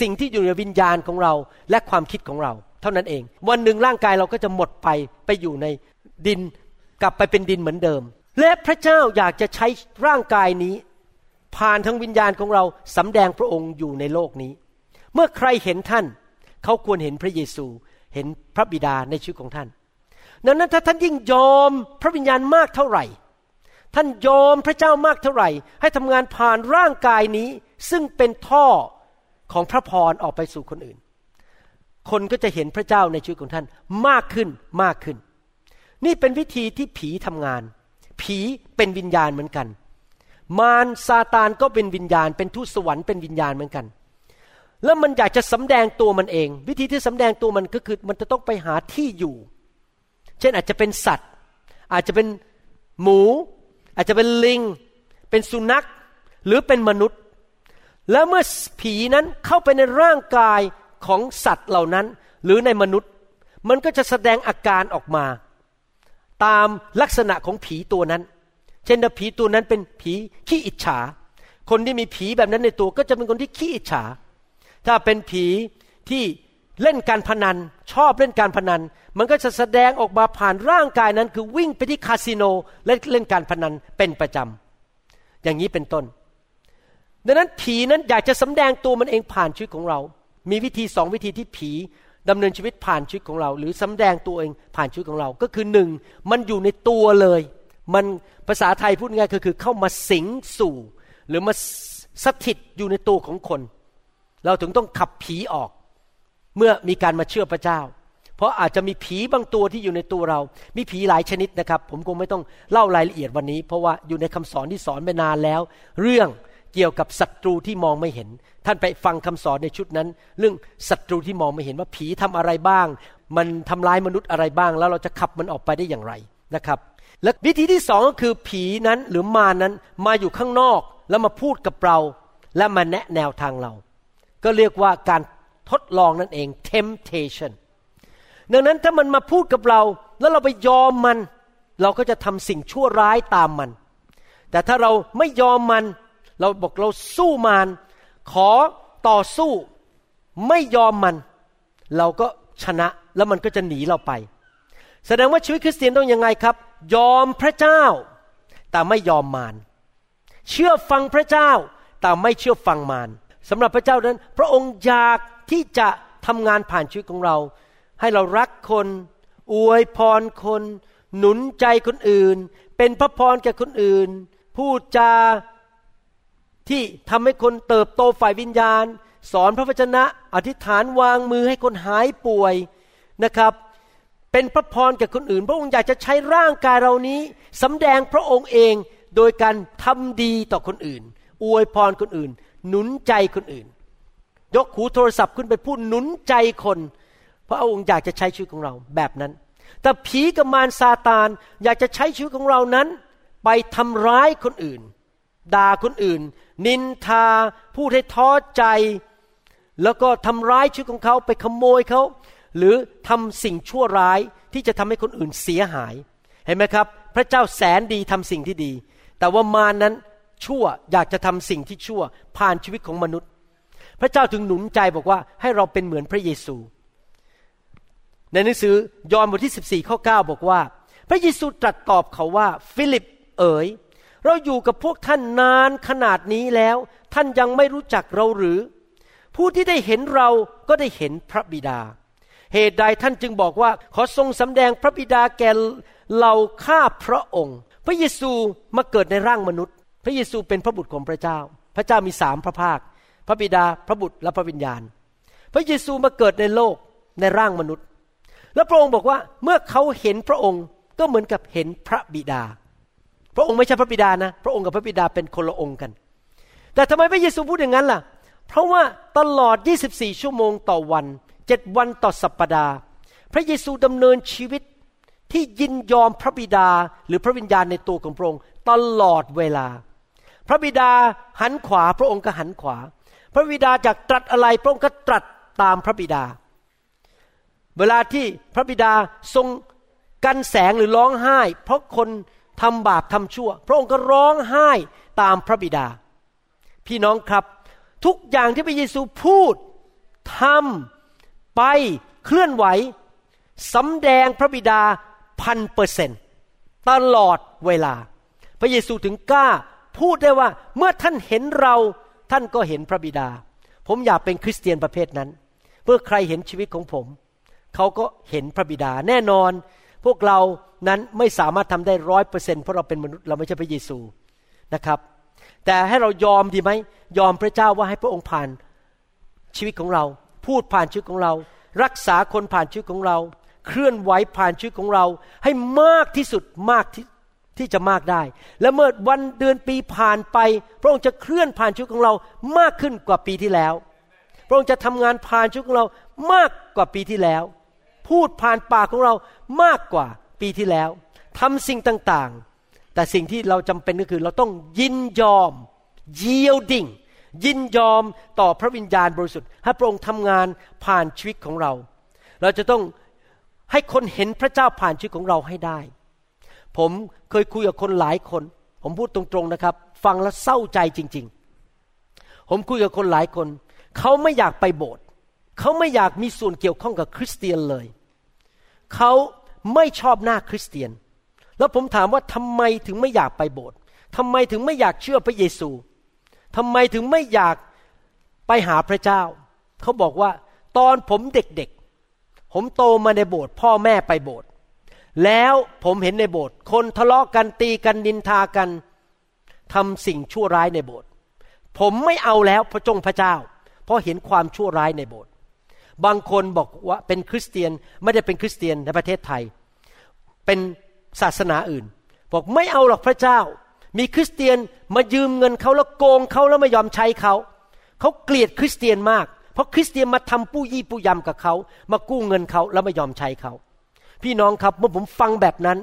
[SPEAKER 2] สิ่งที่อยู่ในวิญญาณของเราและความคิดของเรา เท่านั้นเอง วันหนึ่งร่างกายเราก็จะหมดไปไปอยู่ในดินกลับไปเป็นดินเหมือนเดิม และพระเจ้าอยากจะใช้ร่างกายนี้ ผ่านทั้งวิญญาณของเราสำแดงพระองค์อยู่ในโลกนี้ เมื่อใครเห็นท่าน เขาควรเห็นพระเยซูเห็นพระบิดาในชีวิตของท่าน ดังนั้นถ้าท่านยิ่งยอมพระวิญญาณมากเท่าไหร่ ท่านยอมพระเจ้ามากเท่าไหร่ ให้ทำงานผ่านร่างกายนี้ซึ่งเป็นท่อของพระพรออกไปสู่คนอื่น คนก็จะเห็นพระเจ้าในชีวิตของท่านมากขึ้นมากขึ้น นี่เป็นวิธีที่ผีทำงาน ผีเป็นวิญญาณเหมือนกัน มารซาตานก็เป็นวิญญาณ เป็นทูตสวรรค์เป็นวิญญาณเหมือนกัน แล้วมันอยากจะสำแดงตัวมันเอง วิธีที่สำแดงตัวมันก็คือมันจะต้องไปหาที่อยู่ เช่นอาจจะเป็นสัตว์ อาจจะเป็นหมู อาจจะเป็นลิง เป็นสุนัขหรือเป็นมนุษย์ แล้วเมื่อผีนั้นเข้าไปในร่างกาย ของสัตว์เหล่านั้นหรือในมนุษย์ มันก็จะแสดงอาการออกมา ตามลักษณะของผีตัวนั้น เช่นถ้าผีตัวนั้นเป็นผีขี้อิจฉา คนที่มีผีแบบนั้นในตัวก็จะเป็นคนที่ขี้อิจฉา ถ้าเป็นผีที่เล่นการพนันชอบเล่นการพนัน มันก็จะแสดงออกมาผ่านร่างกายนั้น คือวิ่งไปที่คาสิโนและเล่นการพนันเป็นประจำอย่างนี้เป็นต้น ดังนั้นผีนั้นอยากจะสำแดงตัวมันเองผ่านชีวิตของเรา มีวิธีสองวิธีที่ผีดำเนินชีวิตผ่านชีวิตของเรา หรือสำแดงตัวเองผ่านชีวิตของเรา ก็คือหนึ่งมันอยู่ในตัวเลย มันภาษาไทยพูดง่ายก็คือเข้ามาสิงสู่ หรือมาสถิตอยู่ในตัวของคน เราถึงต้องขับผีออก เมื่อมีการมาเชื่อพระเจ้า เพราะอาจจะมีผีบางตัวที่อยู่ในตัวเรา มีผีหลายชนิดนะครับ ผมคงไม่ต้องเล่ารายละเอียดวันนี้ เพราะว่าอยู่ในคำสอนที่สอนไปนานแล้ว เรื่อง เกี่ยวกับศัตรูที่มองไม่เห็น ท่านไปฟังคำสอนในชุดนั้น เรื่องศัตรูที่มองไม่เห็นว่าผีทำอะไรบ้าง มันทำร้ายมนุษย์อะไรบ้าง แล้วเราจะขับมันออกไปได้อย่างไรนะครับ และวิธีที่สองก็คือผีนั้นหรือมานั้นมาอยู่ข้างนอกแล้วมาพูดกับเรา และมาแนะแนวทางเรา ก็เรียกว่าการทดลองนั่นเอง temptation ดังนั้นถ้ามันมาพูดกับเรา แล้วเราไปยอมมัน เราก็จะทำสิ่งชั่วร้ายตามมัน แต่ถ้าเราไม่ยอมมัน เราบอกเราสู้มารขอต่อสู้ไม่ยอมมัน เราก็ชนะแล้วมันก็จะหนีเราไป แสดงว่าชีวิตคริสเตียนต้องยังไงครับ ยอมพระเจ้า แต่ไม่ยอมมารเชื่อฟังพระเจ้า แต่ไม่เชื่อฟังมารสำหรับพระเจ้านั้น พระองค์อยากที่จะทำงานผ่านชีวิตของเรา ให้เรารักคน อวยพรคน หนุนใจคนอื่น เป็นพระพรแก่คนอื่น พูดจา ที่ทำให้คนเติบโตฝ่ายวิญญาณ สอนพระวจนะอธิษฐานวางมือให้คนหายป่วยนะครับ เป็นพระพรแก่คนอื่น พระองค์อยากจะใช้ร่างกายเรานี้สำแดงพระองค์เองโดยการทำดีต่อคนอื่น อวยพรคนอื่น หนุนใจคนอื่น ยกหูโทรศัพท์ขึ้นไปพูดหนุนใจคน พระองค์อยากจะใช้ชีวิตของเราแบบนั้น แต่ผีกับมารซาตานอยากจะใช้ชีวิตของเรานั้น ไปทำร้ายคนอื่นด่าคนอื่น นินทา พูดให้ท้อใจ แล้วก็ทำร้ายชีวิตของเขาไปขโมยเขา หรือทำสิ่งชั่วร้ายที่จะทำให้คนอื่นเสียหาย เห็นไหมครับ พระเจ้าแสนดีทำสิ่งที่ดี แต่ว่ามานั้นชั่วอยากจะทำสิ่งที่ชั่ว ผ่านชีวิตของมนุษย์ พระเจ้าถึงหนุนใจบอกว่าให้เราเป็นเหมือนพระเยซู ในหนังสือยอห์นบทที่ 14ข้อ9บอกว่า พระเยซูตรัสตอบเขาว่า ฟิลิปเอ๋ย เราอยู่กับพวกท่านนานขนาดนี้แล้ว ท่านยังไม่รู้จักเราหรือ ผู้ที่ได้เห็นเราก็ได้เห็นพระบิดา เหตุใดท่านจึงบอกว่า ขอทรงสำแดงพระบิดาแก่เราข้าพระองค์ พระเยซูมาเกิดในร่างมนุษย์ พระเยซูเป็นพระบุตรของพระเจ้า พระเจ้ามีสามพระภาค พระบิดาพระบุตรและพระวิญญาณ พระเยซูมาเกิดในโลกในร่างมนุษย์ แล้วพระองค์บอกว่าเมื่อเขาเห็นพระองค์ก็เหมือนกับเห็นพระบิดา พระองค์ไม่ใช่พระบิดานะ พระองค์กับพระบิดาเป็นคนละองค์กัน แต่ทำไมพระเยซูพูดอย่างนั้นล่ะ เพราะว่าตลอด 24 ชั่วโมงต่อวันเจ็ดวันต่อสัปปดาห์ พระเยซูดำเนินชีวิตที่ยินยอมพระบิดาหรือพระวิญญาณในตัวของพระองค์ตลอดเวลา พระบิดาหันขวาพระองค์ก็หันขวา พระบิดาจากตรัสอะไรพระองค์ก็ตรัสตามพระบิดา เวลาที่พระบิดาทรงกันแสงหรือร้องไห้ เพราะคน ทำบาปทำชั่ว พระองค์ก็ร้องไห้ตามพระบิดา พี่น้องครับทุกอย่างที่พระเยซูพูดทำไปเคลื่อนไหวสำแดงพระบิดาพันเปอร์เซนตลอดเวลา พระเยซูถึงกล้าพูดได้ว่าเมื่อท่านเห็นเราท่านก็เห็นพระบิดา ผมอยากเป็นคริสเตียนประเภทนั้น เมื่อใครเห็นชีวิตของผม เขาก็เห็นพระบิดา แน่นอน พวกเรานั้นไม่สามารถทำได้ร้อยเปอร์เซ็นเพราะเราเป็นมนุษย์เราไม่ใช่พระเยซูนะครับ แต่ให้เรายอมดีไหมยอมพระเจ้าว่าให้พระองค์ผ่านชีวิตของเรา พูดผ่านชีวิตของเรา รักษาคนผ่านชีวิตของเรา เคลื่อนไหวผ่านชีวิตของเรา ให้มากที่สุดมากที่ที่จะมากได้ และเมื่อวันเดือนปีผ่านไป พระองค์จะเคลื่อนผ่านชีวิตของเรามากขึ้นกว่าปีที่แล้ว พระองค์จะทำงานผ่านชีวิตของเรามากกว่าปีที่แล้ว พูดผ่านปากของเรามากกว่าปีที่แล้วทำสิ่งต่างๆ แต่สิ่งที่เราจำเป็นก็คือเราต้องยินยอม yielding ยินยอมต่อพระวิญญาณบริสุทธิ์ให้พระองค์ทำงานผ่านชีวิตของเรา เราจะต้องให้คนเห็นพระเจ้าผ่านชีวิตของเราให้ได้ ผมเคยคุยกับคนหลายคน ผมพูดตรงๆนะครับ ฟังแล้วเศร้าใจจริง ๆ ผมคุยกับคนหลายคน เขาไม่อยากไปโบสถ์เขาไม่อยากมีส่วนเกี่ยวข้องกับคริสเตียนเลย เขาไม่ชอบหน้าคริสเตียน แล้วผมถามว่าทำไมถึงไม่อยากไปโบสถ์ทำไมถึงไม่อยากเชื่อพระเยซูทำไมถึงไม่อยากไปหาพระเจ้า เขาบอกว่าตอนผมเด็กๆ ผมโตมาในโบสถ์พ่อแม่ไปโบสถ์แล้วผมเห็นในโบสถ์คนทะเลาะกันตีกันดินทากันทำสิ่งชั่วร้ายในโบสถ์ผมไม่เอาแล้วพระจงพระเจ้า เพราะเห็นความชั่วร้ายในโบสถ์ บางคนบอกว่าเป็นคริสเตียนไม่ได้เป็นคริสเตียนในประเทศไทย เป็นศาสนาอื่น บอกไม่เอาหรอกพระเจ้า มีคริสเตียนมายืมเงินเขาแล้วโกงเขาแล้วไม่ยอมใช้เขาเขาเกลียดคริสเตียนมาก เพราะคริสเตียนมาทำปู้ยี่ปู้ยำกับเขามากู้เงินเขาแล้วไม่ยอมใช้เขาพี่น้องครับเมื่อผมฟังแบบนั้น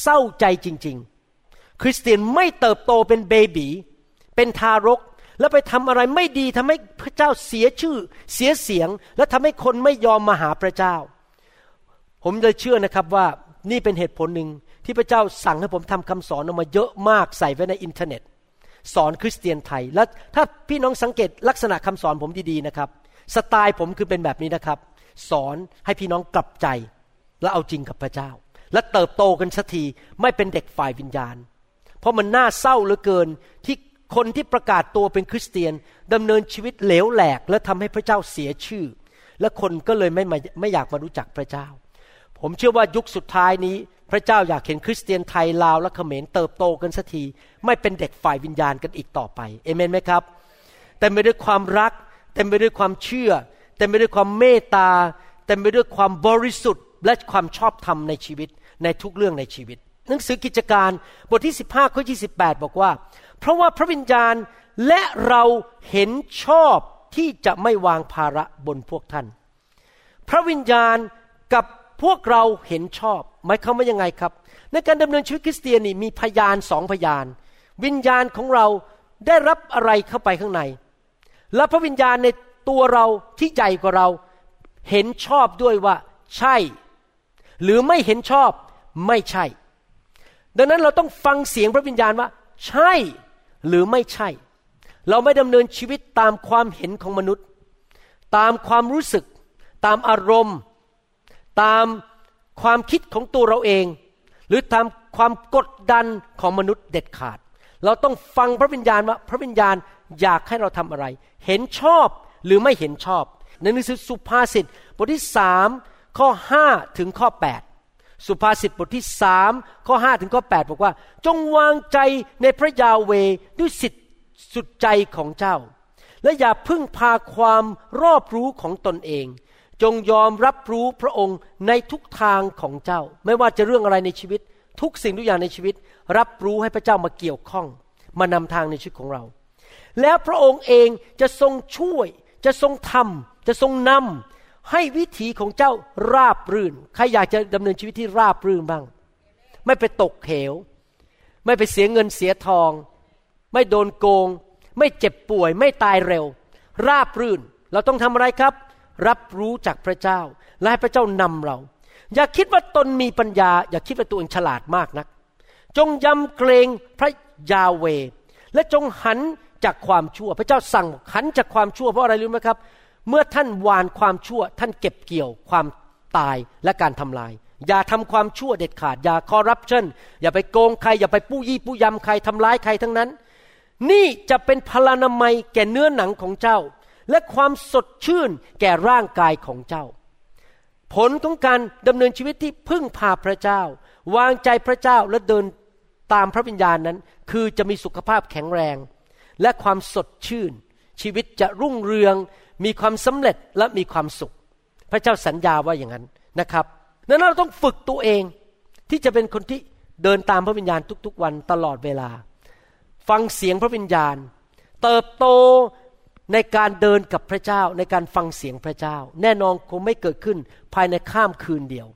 [SPEAKER 2] เศร้าใจจริง ๆ คริสเตียนไม่เติบโตเป็นเบบีเป็นทารก แล้วไปทำอะไรไม่ดีทำให้พระเจ้าเสียชื่อ เสียเสียง และทำให้คนไม่ยอมมาหาพระเจ้า ผมเลยเชื่อนะครับว่านี่เป็นเหตุผลหนึ่งที่พระเจ้าสั่งให้ผมทำคำสอนออกมาเยอะมากใส่ไว้ในอินเทอร์เน็ต สอนคริสเตียนไทย และถ้าพี่น้องสังเกตลักษณะคำสอนผมดีๆนะครับ สไตล์ผมคือเป็นแบบนี้นะครับ สอนให้พี่น้องกลับใจ และเอาจริงกับพระเจ้า และเติบโตกันสักทีไม่เป็นเด็กฝ่ายวิญญาณ เพราะมันน่าเศร้าเหลือเกินที่ คนที่ประกาศตัวเป็นคริสเตียนดำเนินชีวิตเหลวแหลก และทำให้พระเจ้าเสียชื่อ และคนก็เลยไม่ไม่อยากมารู้จักพระเจ้า ผมเชื่อว่ายุคสุดท้ายนี้ พระเจ้าอยากเห็นคริสเตียนไทยลาวและเขมรเติบโตกันสักที ไม่เป็นเด็กฝ่ายวิญญาณกันอีกต่อไปเอเมนไหมครับเต็มไปด้วยความรักเต็มไปด้วยความเชื่อเต็มไปด้วยความเมตตาเต็มไปด้วยความบริสุทธิ์ และความชอบธรรมในชีวิตในทุกเรื่องในชีวิต หนังสือกิจการบทที่ 15ข้อ28บอกว่า เพราะว่าพระวิญญาณและเราเห็นชอบที่จะไม่วางภาระบนพวกท่าน พระวิญญาณกับพวกเราเห็นชอบหมายความว่ายังไงครับ ในการดำเนินชีวิตคริสเตียนนี่มีพยานสองพยาน วิญญาณของเราได้รับอะไรเข้าไปข้างใน และพระวิญญาณในตัวเราที่ใหญ่กว่าเราเห็นชอบด้วยว่าใช่ หรือไม่เห็นชอบไม่ใช่ ดังนั้นเราต้องฟังเสียงพระวิญญาณว่า ใช่ หรือไม่ใช่ เราไม่ดำเนินชีวิตตามความเห็นของมนุษย์ ตามความรู้สึก ตามอารมณ์ ตามความคิดของตัวเราเอง หรือตามความกดดันของมนุษย์เด็ดขาด เราต้องฟังพระวิญญาณว่าพระวิญญาณอยากให้เราทำอะไร เห็นชอบหรือไม่เห็นชอบในหนังสือสุภาษิตบทที่สามข้อห้าถึงข้อ8 สุภาษิตบทที่สามข้อห้าถึงข้อ8บอกว่า จงวางใจในพระยาเวด้วยสิทธิสุดใจของเจ้า และอย่าพึ่งพาความรอบรู้ของตนเอง จงยอมรับรู้พระองค์ในทุกทางของเจ้า ไม่ว่าจะเรื่องอะไรในชีวิต ทุกสิ่งทุกอย่างในชีวิต รับรู้ให้พระเจ้ามาเกี่ยวข้อง มานำทางในชีวิตของเรา แล้วพระองค์เองจะทรงช่วย จะทรงทำจะทรงนำ ให้วิถีของเจ้าราบรื่น ใครอยากจะดำเนินชีวิตที่ราบรื่นบ้าง ไม่ไปตกเหว ไม่ไปเสียเงินเสียทอง ไม่โดนโกง ไม่เจ็บป่วย ไม่ตายเร็ว ราบรื่น เราต้องทำอะไรครับ รับรู้จากพระเจ้า และให้พระเจ้านำเรา อย่าคิดว่าตนมีปัญญา อย่าคิดว่าตัวเองฉลาดมากนัก จงยำเกรงพระยาเวและจงหันจากความชั่ว พระเจ้าสั่งหันจากความชั่วเพราะอะไรรู้ไหมครับ เมื่อท่านหวานความชั่ว ท่านเก็บเกี่ยวความตายและการทำลาย อย่าทำความชั่วเด็ดขาด อย่าคอร์รัปชันอย่าไปโกงใคร อย่าไปปู้ยี่ปู้ยำใครทำร้ายใครทั้งนั้น นี่จะเป็นพลานามัยแก่เนื้อหนังของเจ้า และความสดชื่นแก่ร่างกายของเจ้า ผลของการดำเนินชีวิตที่พึ่งพาพระเจ้า วางใจพระเจ้าและเดินตามพระวิญญาณนั้น คือจะมีสุขภาพแข็งแรง และความสดชื่น ชีวิตจะรุ่งเรือง มีความสำเร็จและมีความสุข พระเจ้าสัญญาว่าอย่างนั้นนะครับนั้นเราต้องฝึกตัวเองที่จะเป็นคนที่เดินตามพระวิญญาณทุกๆวันตลอดเวลา ฟังเสียงพระวิญญาณ เติบโตในการเดินกับพระเจ้าในการฟังเสียงพระเจ้า แน่นอนคงไม่เกิดขึ้นภายในข้ามคืนเดียว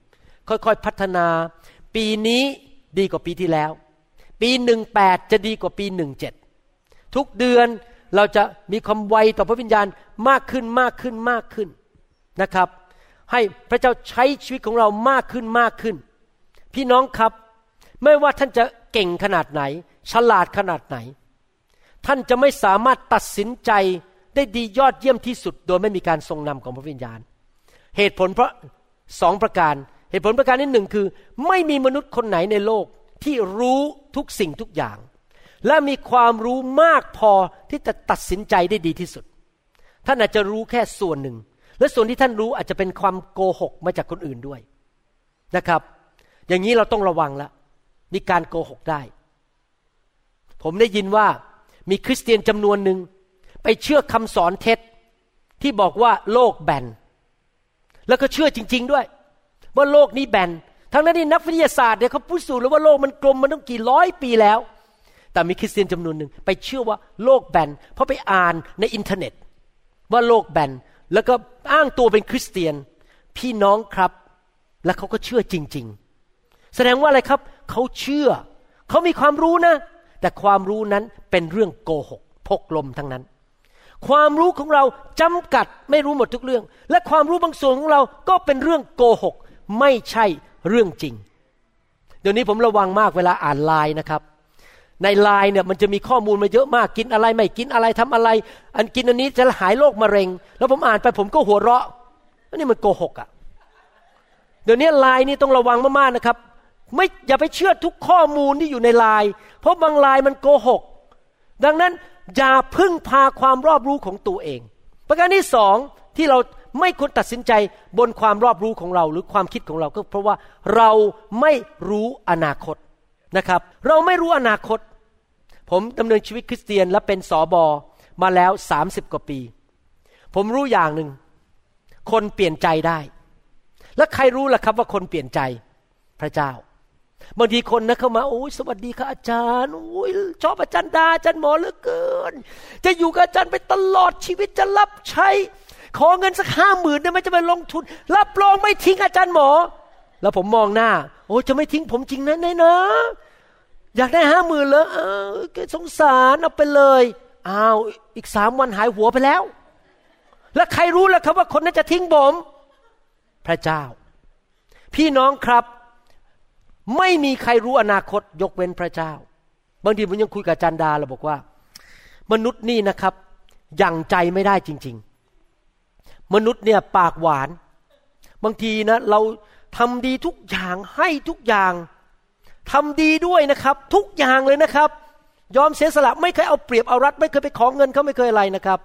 [SPEAKER 2] ค่อยๆพัฒนา ปีนี้ดีกว่าปีที่แล้ว ปีหนึ่งแปดจะดีกว่าปีหนึ่งเจ็ดทุกเดือน เราจะมีความไวต่อพระวิญญาณมากขึ้นมากขึ้นมากขึ้นนะครับ ให้พระเจ้าใช้ชีวิตของเรามากขึ้นมากขึ้น พี่น้องครับไม่ว่าท่านจะเก่งขนาดไหน ฉลาดขนาดไหน ท่านจะไม่สามารถตัดสินใจได้ดียอดเยี่ยมที่สุด โดยไม่มีการทรงนำของพระวิญญาณ เหตุผลเพราะสองประการ เหตุผลประการที่หนึ่งคือ ไม่มีมนุษย์คนไหนในโลกที่รู้ทุกสิ่งทุกอย่าง และมีความรู้มากพอที่จะตัดสินใจได้ดีที่สุด ท่านอาจจะรู้แค่ส่วนหนึ่ง และส่วนที่ท่านรู้อาจจะเป็นความโกหกมาจากคนอื่นด้วยนะครับ อย่างนี้เราต้องระวังละมีการโกหกได้ ผมได้ยินว่ามีคริสเตียนจำนวนหนึ่งไปเชื่อคำสอนเท็จที่บอกว่าโลกแบน แล้วก็เชื่อจริง ๆด้วย ว่าโลกนี้แบนทั้งนั้นที่นักวิทยาศาสตร์เนี่ยเขาพิสูจน์แล้วว่าโลกมันกลมมันต้องกี่ร้อยปีแล้ว แต่มีคริสเตียนจำนวนหนึ่งไปเชื่อว่าโลกแบน เพราะไปอ่านในอินเทอร์เน็ต ว่าโลกแบน แล้วก็อ้างตัวเป็นคริสเตียน พี่น้องครับ และเขาก็เชื่อจริง ๆ แสดงว่าอะไรครับเขาเชื่อ เขามีความรู้นะ แต่ความรู้นั้นเป็นเรื่องโกหกพกลมทั้งนั้น ความรู้ของเราจำกัดไม่รู้หมดทุกเรื่อง และความรู้บางส่วนของเราก็เป็นเรื่องโกหก ไม่ใช่เรื่องจริง เดี๋ยวนี้ผมระวังมากเวลาอ่านไลน์นะครับ ในไลน์เนี่ยมันจะมีข้อมูลมาเยอะมากกินอะไรไม่กินอะไรทำอะไร อันกินอันนี้จะหายโรคมะเร็ง แล้วผมอ่านไปผมก็หัวเราะนี่มันโกหกอะ่ะเดี๋ยวนี้ไลน์นี่ต้องระวังมากๆนะครับ ไม่อย่าไปเชื่อทุกข้อมูลที่อยู่ในไลน์เพราะบางไลน์มันโกหก ดังนั้นอย่าพึ่งพาความรอบรู้ของตัวเอง ประการที่สองที่เราไม่ควรตัดสินใจบนความรอบรู้ของเราหรือความคิดของเราก็เพราะว่าเราไม่รู้อนาคตนะครับ เราไม่รู้อนาคต ผมดำเนินชีวิตคริสเตียนและเป็นสอบอมาแล้วสามสิบกว่าปี ผมรู้อย่างหนึ่ง คนเปลี่ยนใจได้ แล้วใครรู้ล่ะครับว่าคนเปลี่ยนใจพระเจ้าบางทีคนนะเข้ามาโอ้ยสวัสดีค่ะอาจารย์โอ้ยชอบอาจารย์ดาอาจารย์หมอเหลือเกิน จะอยู่กับอาจารย์ไปตลอดชีวิตจะรับใช้ ขอเงินสักห้าหมื่นได้ไหมจะไปลงทุน รับรองไม่ทิ้งอาจารย์หมอ แล้วผมมองหน้า โอ้จะไม่ทิ้งผมจริงนะนายนะ อยากได้ห้าหมื่นเหรออสงสารเอาไปเลยอ้าวอีกสามวันหายหัวไปแล้ว แล้วใครรู้ล่ะครับว่าคนนั้นจะทิ้งผม พระเจ้า พี่น้องครับ ไม่มีใครรู้อนาคตยกเว้นพระเจ้า บางทีผมยังคุยกับจันดาเราบอกว่า มนุษย์นี่นะครับยังใจไม่ได้จริง ๆ มนุษย์เนี่ยปากหวาน บางทีนะเราทำดีทุกอย่างให้ทุกอย่าง ทำดีด้วยนะครับ ทุกอย่างเลยนะครับ ยอมเสียสละไม่เคยเอาเปรียบเอารัด ไม่เคยไปขอเงินเขาไม่เคยอะไรนะครับ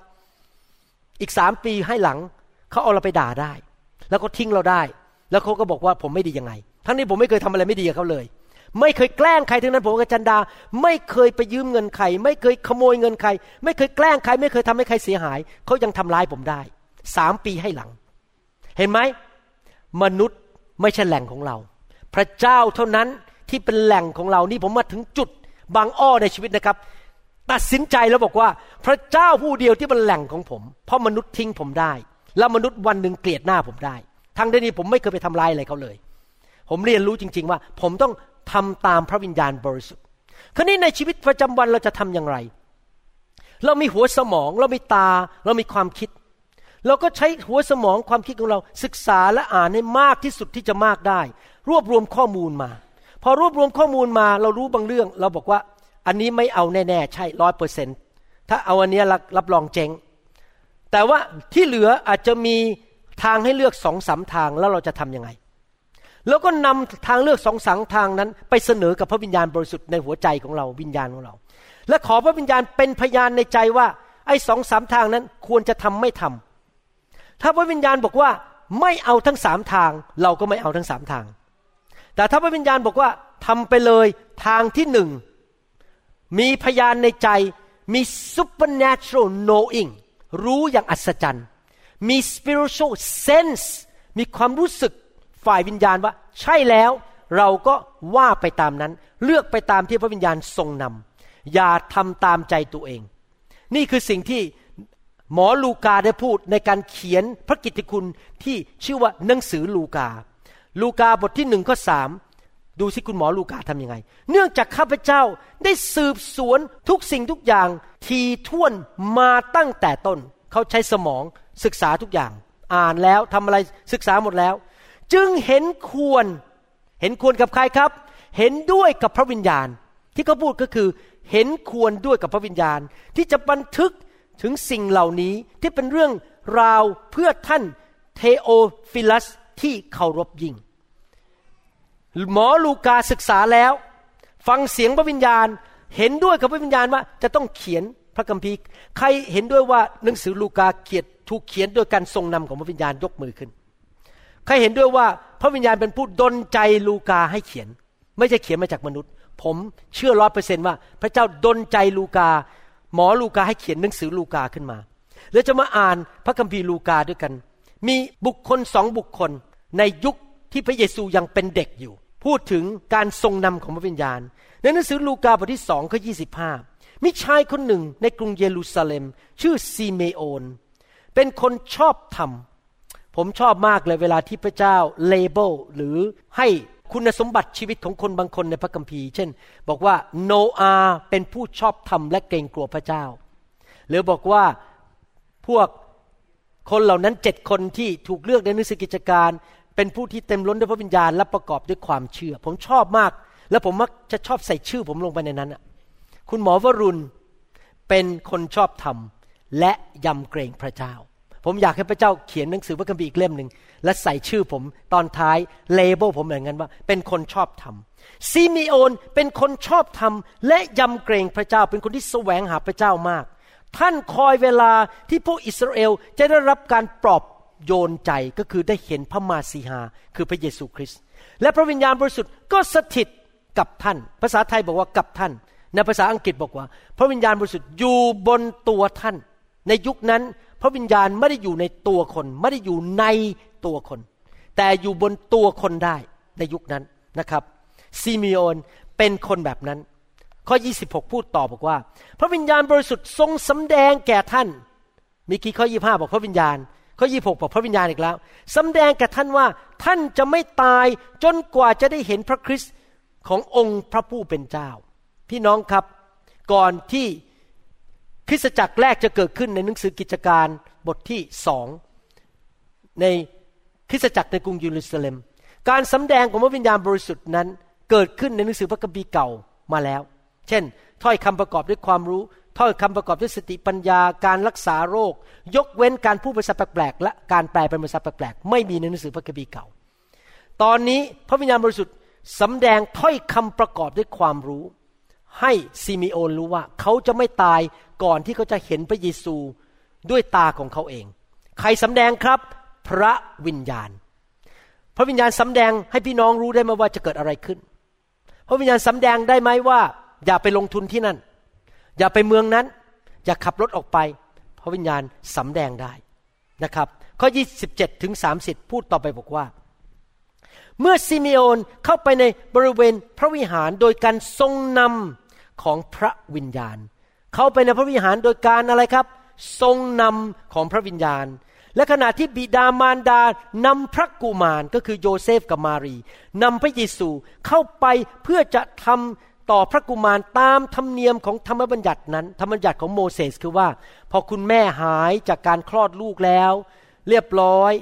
[SPEAKER 2] อีกสามปีให้หลังเขาเอาเราไปด่าได้ แล้วก็ทิ้งเราได้ แล้วเขาก็บอกว่าผมไม่ดียังไง ทั้งนี้ผมไม่เคยทำอะไรไม่ดีกับเขาเลย ไม่เคยแกล้งใครทั้งนั้นผมกับจันดา ไม่เคยไปยืมเงินใครไม่เคยขโมยเงินใคร ไม่เคยแกล้งใคร ไม่เคยทำให้ใครเสียหายเขายังทำร้ายผมได้สามปีให้หลัง เห็นไหมมนุษย์ไม่ใช่แหล่งของเรา พระเจ้าเท่านั้น ที่เป็นแหล่งของเรานี่ผมมาถึงจุดบางอ้อในชีวิตนะครับ ตัดสินใจแล้วบอกว่า พระเจ้าผู้เดียวที่เป็นแหล่งของผม เพราะมนุษย์ทิ้งผมได้ แล้วมนุษย์วันหนึ่งเกลียดหน้าผมได้ทั้งที่นี้ผมไม่เคยไปทำลายอะไรเขาเลย ผมเรียนรู้จริง ๆ ว่า ผมต้องทำตามพระวิญญาณบริสุทธิ์คราวนี้ในชีวิตประจำวันเราจะทำอย่างไร เรามีหัวสมอง เรามีตา เรามีความคิด เราก็ใช้หัวสมองความคิดของเราศึกษาและอ่านให้มากที่สุดที่จะมากได้ รวบรวมข้อมูลมา พอรวบรวมข้อมูลมาเรารู้บางเรื่อง เราบอกว่าอันนี้ไม่เอาแน่ๆใช่ร้อยเปอร์เซ็นต์ถ้าเอาอันนี้รับรองเจ๊งแต่ว่าที่เหลืออาจจะมีทางให้เลือกสองสาทางแล้วเราจะทํำยังไง แล้วก็นำทางเลือกสองสังทางนั้น ไปเสนอกับพระวิญญาณบริสุทธิ์ในหัวใจของเราวิญญาณของเรา และขอพระวิญญาณเป็นพยานในใจว่า ไอ้สองสามทางนั้นควรจะทำไม่ทำถ้าพระวิญญาณบอกว่าไม่เอาทั้งสามทาง เราก็ไม่เอาทั้งสามทาง แต่ถ้าพระวิญญาณบอกว่าทำไปเลยทางที่หนึ่ง มีพยานในใจ มี supernatural knowing รู้อย่างอัศจรรย์ มี spiritual sense มีความรู้สึกฝ่ายวิญญาณว่า ใช่แล้วเราก็ว่าไปตามนั้น เลือกไปตามที่พระวิญญาณทรงนำอย่าทำตามใจตัวเอง นี่คือสิ่งที่หมอลูกาได้พูดในการเขียนพระกิตติคุณที่ชื่อว่าหนังสือลูกา ลูกาบทที่หนึ่งข้อสามดูสิคุณหมอลูกาทำยังไง เนื่องจากข้าพเจ้าได้สืบสวนทุกสิ่งทุกอย่างทีท่วนมาตั้งแต่ต้น เขาใช้สมองศึกษาทุกอย่าง อ่านแล้วทำอะไรศึกษาหมดแล้ว จึงเห็นควร เห็นควรกับใครครับ เห็นด้วยกับพระวิญญาณ ที่เขาพูดก็คือ เห็นควรด้วยกับพระวิญญาณ ที่จะบันทึกถึงสิ่งเหล่านี้ที่เป็นเรื่องราวเพื่อท่านเทโอฟิลัส ที่เคารพยิ่ง หมอลูกาศึกษาแล้ว ฟังเสียงพระวิญญาณ เห็นด้วยกับพระวิญญาณว่าจะต้องเขียนพระคัมภีร์ ใครเห็นด้วยว่าหนังสือลูกาเขียนถูกเขียนโดยการทรงนำของพระวิญญาณยกมือขึ้น ใครเห็นด้วยว่าพระวิญญาณเป็นผู้ดลใจลูกาให้เขียน ไม่ใช่เขียนมาจากมนุษย์ ผมเชื่อร้อยเปอร์เซนต์ว่า พระเจ้าดลใจลูกา หมอลูกาให้เขียนหนังสือลูกาขึ้นมา แล้วจะมาอ่านพระคัมภีร์ลูกาด้วยกัน มีบุคคลสองบุคคลในยุคที่พระเยซูยังเป็นเด็กอยู่ พูดถึงการทรงนำของพระวิญญาณ ในหนังสือลูกาบทที่สองข้อยีมีชายคนหนึ่งในกรุงเยรูซาเล็ม ชื่อซีเมโอน เป็นคนชอบธรรม ผมชอบมากเลยเวลาที่พระเจ้าเลเบลหรือให้คุณสมบัติชีวิตของคนบางคนในพระคัมภีร์ เช่น บอกว่าโนอาเป็นผู้ชอบธรรมและเกรงกลัวพระเจ้า หรือบอกว่าพวก คนเหล่านั้นเจ็ดคนที่ถูกเลือกในหนังสือกิจการ เป็นผู้ที่เต็มล้นด้วยพระวิญญาณและประกอบด้วยความเชื่อ ผมชอบมาก และผมมักจะชอบใส่ชื่อผมลงไปในนั้นคุณหมอวรุณเป็นคนชอบธรรมและยำเกรงพระเจ้า ผมอยากให้พระเจ้าเขียนหนังสือพระคัมภีร์อีกเล่มหนึ่งและใส่ชื่อผมตอนท้ายเลเบลผมอย่างนั้นว่า เป็นคนชอบธรรมซีมีโอนเป็นคนชอบธรรมและยำเกรงพระเจ้า เป็นคนที่แสวงหาพระเจ้ามาก ท่านคอยเวลาที่พวกอิสราเอลจะได้รับการปลอบโยนใจก็คือได้เห็นพระมาสีหา คือพระเยซูคริสต์และพระวิญญาณบริสุทธิ์ก็สถิตกับท่าน ภาษาไทยบอกว่ากับท่าน ในภาษาอังกฤษบอกว่า พระวิญญาณบริสุทธิ์อยู่บนตัวท่าน ในยุคนั้นพระวิญญาณไม่ได้อยู่ในตัวคน ไม่ได้อยู่ในตัวคน แต่อยู่บนตัวคนได้ในยุคนั้นนะครับซิมิโอนเป็นคนแบบนั้น ข้อ 26 พูดต่อบอกว่า พระวิญญาณบริสุทธิ์ทรงสำแดงแก่ท่านมีกี่ข้อ 25 บอกพระวิญญาณ ข้อ 26 บอกพระวิญญาณอีกแล้วสำแดงแก่ท่านว่าท่านจะไม่ตายจนกว่าจะได้เห็นพระคริสต์ขององค์พระผู้เป็นเจ้า พี่น้องครับ ก่อนที่คริสตจักรแรกจะเกิดขึ้นในหนังสือกิจการบทที่สองในคริสตจักรในกรุงเยรูซาเล็ม การสำแดงของพระวิญญาณบริสุทธิ์นั้นเกิดขึ้นในหนังสือพระคัมภีร์เก่ามาแล้ว เช่น ถ้อยคำประกอบด้วยความรู้ ถ้อยคำประกอบด้วยสติปัญญาการรักษาโรค ยกเว้นการพูดภาษาแปลกๆและการแปลเป็นภาษาแปลกๆไม่มีในหนังสือพระคัมภีร์เก่า ตอนนี้พระวิญญาณบริสุทธิ์สำแดงถ้อยคำประกอบด้วยความรู้ ให้ซิมิโอนรู้ว่าเขาจะไม่ตายก่อนที่เขาจะเห็นพระเยซูด้วยตาของเขาเอง ใครสำแดงครับ พระวิญญาณ พระวิญญาณสำแดงให้พี่น้องรู้ได้ไหมว่าจะเกิดอะไรขึ้น พระวิญญาณสำแดงได้ไหมว่า อย่าไปลงทุนที่นั่น อย่าไปเมืองนั้น อย่าขับรถออกไป พระวิญญาณสำแดงได้นะครับ ข้อ 27ถึง30 พูดต่อไปบอกว่า เมื่อซิเมโอนเข้าไปในบริเวณพระวิหารโดยการทรงนำของพระวิญญาณ เข้าไปในพระวิหารโดยการอะไรครับ ทรงนำของพระวิญญาณและขณะที่บิดามารดานำพระกุมารก็คือโยเซฟกับมารีนำพระเยซูเข้าไปเพื่อจะทำ ต่อพระกุมารตามธรรมเนียมของธรรมบัญญัตินั้น ธรรมบัญญัติของโมเสสคือว่า พอคุณแม่หายจากการคลอดลูกแล้ว เรียบร้อย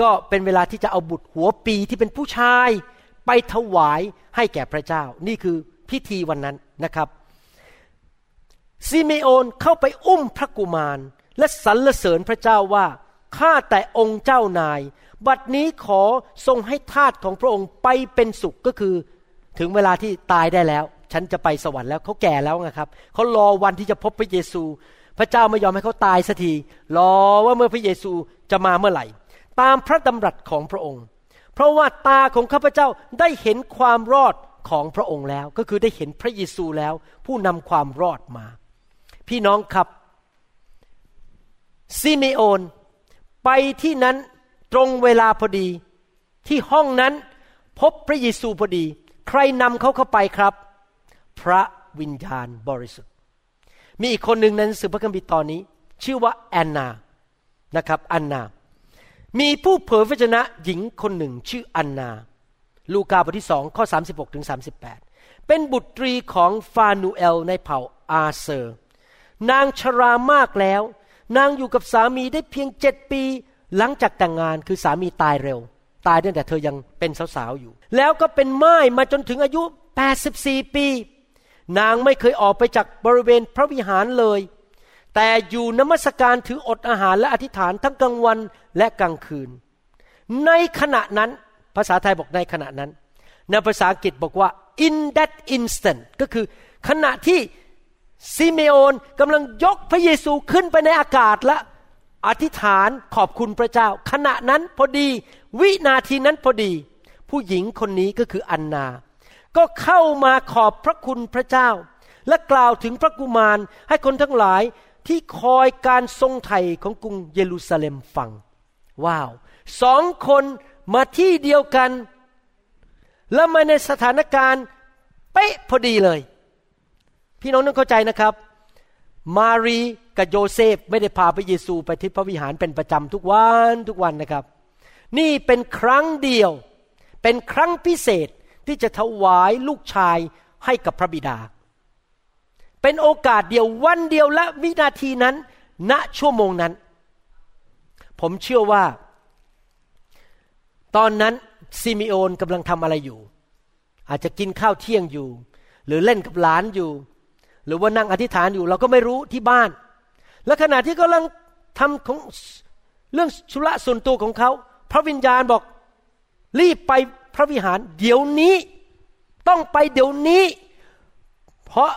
[SPEAKER 2] ก็เป็นเวลาที่จะเอาบุตรหัวปีที่เป็นผู้ชาย ไปถวายให้แก่พระเจ้า นี่คือพิธีวันนั้นนะครับซิเมโอนเข้าไปอุ้มพระกุมาร และสรรเสริญพระเจ้าว่าข้าแต่องค์เจ้านาย บัดนี้ขอทรงให้ทาสของพระองค์ไปเป็นสุขก็คือ ถึงเวลาที่ตายได้แล้ว ฉันจะไปสวรรค์แล้วเขาแก่แล้วนะครับเขารอวันที่จะพบพระเยซู พระเจ้าไม่ยอมให้เขาตายสักทีรอว่าเมื่อพระเยซูจะมาเมื่อไหร่ ตามพระดำรัสของพระองค์ เพราะว่าตาของข้าพเจ้าได้เห็นความรอดของพระองค์แล้ว ก็คือได้เห็นพระเยซูแล้ว ผู้นำความรอดมา พี่น้องครับซิเมโอนไปที่นั้นตรงเวลาพอดี ที่ห้องนั้นพบพระเยซูพอดี ใครนำเขาเข้าไปครับ ระวิญญาณบริสุทธิ์ มีอีกคนหนึ่งในหนังสือพระคัมภีร์ตอนนี้ ชื่อว่าแอนนานะครับแอนนา มีผู้เผยพระชนะหญิงคนหนึ่งชื่ออันนา ลูกาบทที่สองข้อ 36ถึง38 เป็นบุตรีของฟานูเอลในเผ่าอาเซอร์ นางชรามากแล้ว นางอยู่กับสามีได้เพียงเจ็ดปี หลังจากแต่งงานคือสามีตายเร็ว ตายตั้งแต่เธอยังเป็นสาวๆอยู่ แล้วก็เป็นไม้มาจนถึงอายุ 84 ปี นางไม่เคยออกไปจากบริเวณพระวิหารเลย แต่อยู่นมัสการถืออดอาหารและอธิษฐานทั้งกลางวันและกลางคืน ในขณะนั้นภาษาไทยบอกในขณะนั้น ในภาษาอังกฤษบอกว่า in that instant ก็คือขณะที่ซิเมโอนกำลังยกพระเยซูขึ้นไปในอากาศและอธิษฐานขอบคุณพระเจ้า ขณะนั้นพอดี วินาทีนั้นพอดี ผู้หญิงคนนี้ก็คืออันนา ก็เข้ามาขอบพระคุณพระเจ้า และกล่าวถึงพระกุมารให้คนทั้งหลายที่คอยการทรงไถ่ของกรุงเยรูซาเล็มฟัง ว้าวสองคนมาที่เดียวกัน แล้วมาในสถานการณ์เป๊ะพอดีเลย พี่น้องต้องเข้าใจนะครับ มารีกับโยเซฟไม่ได้พาพระเยซูไปที่พระวิหารเป็นประจำทุกวันทุกวันนะครับ นี่เป็นครั้งเดียว เป็นครั้งพิเศษ ที่จะถวายลูกชายให้กับพระบิดา เป็นโอกาสเดียววันเดียวและวินาทีนั้น ณชั่วโมงนั้น ผมเชื่อว่า ตอนนั้นซิมิโอนกำลังทำอะไรอยู่ อาจจะกินข้าวเที่ยงอยู่ หรือเล่นกับหลานอยู่ หรือว่านั่งอธิษฐานอยู่ เราก็ไม่รู้ที่บ้าน และขณะที่กำลังทำของเรื่องชุระส่วนตัวของเขา พระวิญญาณบอกรีบไป พระวิหารเดี๋ยวนี้ต้องไปเดี๋ยวนี้ เพราะ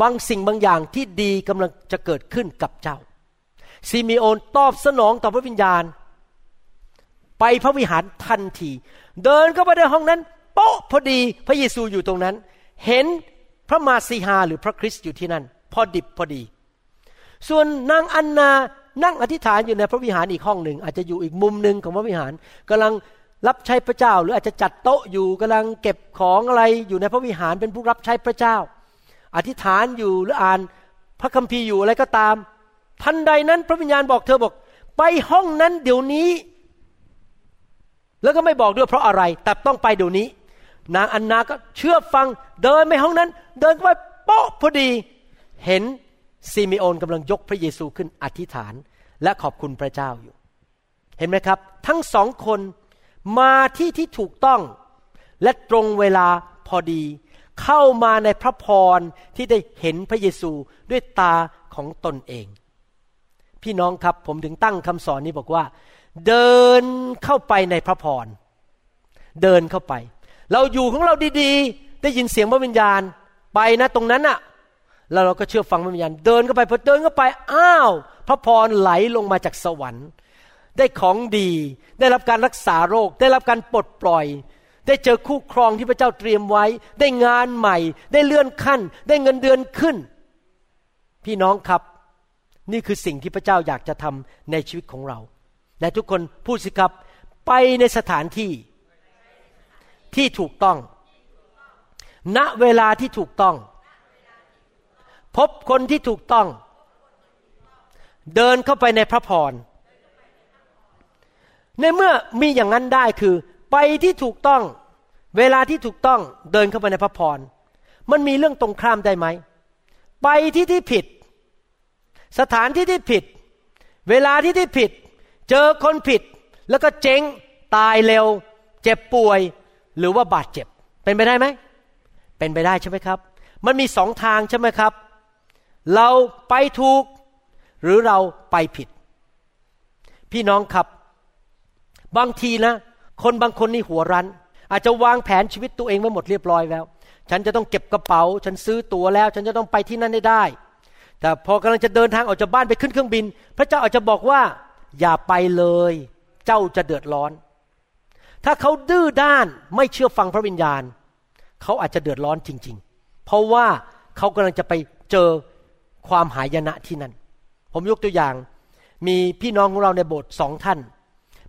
[SPEAKER 2] บางสิ่งบางอย่างที่ดีกำลังจะเกิดขึ้นกับเจ้าซิมิโอนตอบสนองต่อพระวิญญาณ ไปพระวิหารทันที เดินเข้าไปในห้องนั้นโป๊ะพอดีพระเยซูอยู่ตรงนั้น เห็นพระมาสีหาหรือพระคริสต์อยู่ที่นั่น พอดิบพอดี ส่วนนางอันนานั่งอธิษฐานอยู่ในพระวิหารอีกห้องหนึ่ง อาจจะอยู่อีกมุมหนึ่งของพระวิหารกำลัง รับใช้พระเจ้า หรืออาจจะจัดโต๊ะอยู่กำลังเก็บของอะไรอยู่ในพระวิหารเป็นผู้รับใช้พระเจ้า อธิษฐานอยู่หรืออ่านพระคัมภีร์อยู่อะไรก็ตาม ทันใดนั้นพระวิญญาณบอกเธอบอก ไปห้องนั้นเดี๋ยวนี้ แล้วก็ไม่บอกด้วยเพราะอะไร แต่ต้องไปเดี๋ยวนี้ นางอันนาก็เชื่อฟังเดินไปห้องนั้น เดินไปโป๊ะพอดี เห็นซิมิโอนกำลังยกพระเยซูขึ้นอธิษฐานและขอบคุณพระเจ้าอยู่ เห็นไหมครับ ทั้งสองคน มาที่ที่ถูกต้อง และตรงเวลาพอดี เข้ามาในพระพรที่ได้เห็นพระเยซูด้วยตาของตนเอง พี่น้องครับผมถึงตั้งคำสอนนี้บอกว่า เดินเข้าไปในพระพรเดินเข้าไป เราอยู่ของเราดีๆ ได้ยินเสียงพระวิญญาณไปนะตรงนั้นอะแล้วเราก็เชื่อฟังพระวิญญาณเดินเข้าไปพอเดินเข้าไปอ้าว พระพรไหลลงมาจากสวรรค์ ได้ของดี ได้รับการรักษาโรค ได้รับการปลดปล่อย ได้เจอคู่ครองที่พระเจ้าเตรียมไว้ ได้งานใหม่ ได้เลื่อนขั้น ได้เงินเดือนขึ้น พี่น้องครับ นี่คือสิ่งที่พระเจ้าอยากจะทำในชีวิตของเรา และทุกคนพูดสิครับ ไปในสถานที่ที่ถูกต้อง ณ เวลาที่ถูกต้อง พบคนที่ถูกต้อง เดินเข้าไปในพระพร ในเมื่อมีอย่างนั้นได้คือไปที่ถูกต้อง เวลาที่ถูกต้องเดินเข้าไปในพระพร มันมีเรื่องตรงข้ามได้ไหม ไปที่ที่ผิด สถานที่ที่ผิด เวลาที่ที่ผิด เจอคนผิด แล้วก็เจ๊งตายเร็ว เจ็บป่วย หรือว่าบาดเจ็บ เป็นไปได้ไหม เป็นไปได้ใช่ไหมครับ มันมีสองทางใช่ไหมครับ เราไปถูก หรือเราไปผิด พี่น้องครับ บางทีนะ คนบางคนนี่หัวรันอาจจะวางแผนชีวิตตัวเองไว้หมดเรียบร้อยแล้ว ฉันจะต้องเก็บกระเป๋า ฉันซื้อตั๋วแล้ว ฉันจะต้องไปที่นั่นได้ได้ แต่พอกำลังจะเดินทางออกจากบ้านไปขึ้นเครื่องบิน พระเจ้าอาจจะบอกว่า อย่าไปเลย เจ้าจะเดือดร้อน ถ้าเขาดื้อด้านไม่เชื่อฟังพระวิญญาณ เขาอาจจะเดือดร้อนจริง ๆ เพราะว่าเขากำลังจะไปเจอความหายนะที่นั่น ผมยกตัวอย่าง มีพี่น้องของเราในโบสถ์สองท่าน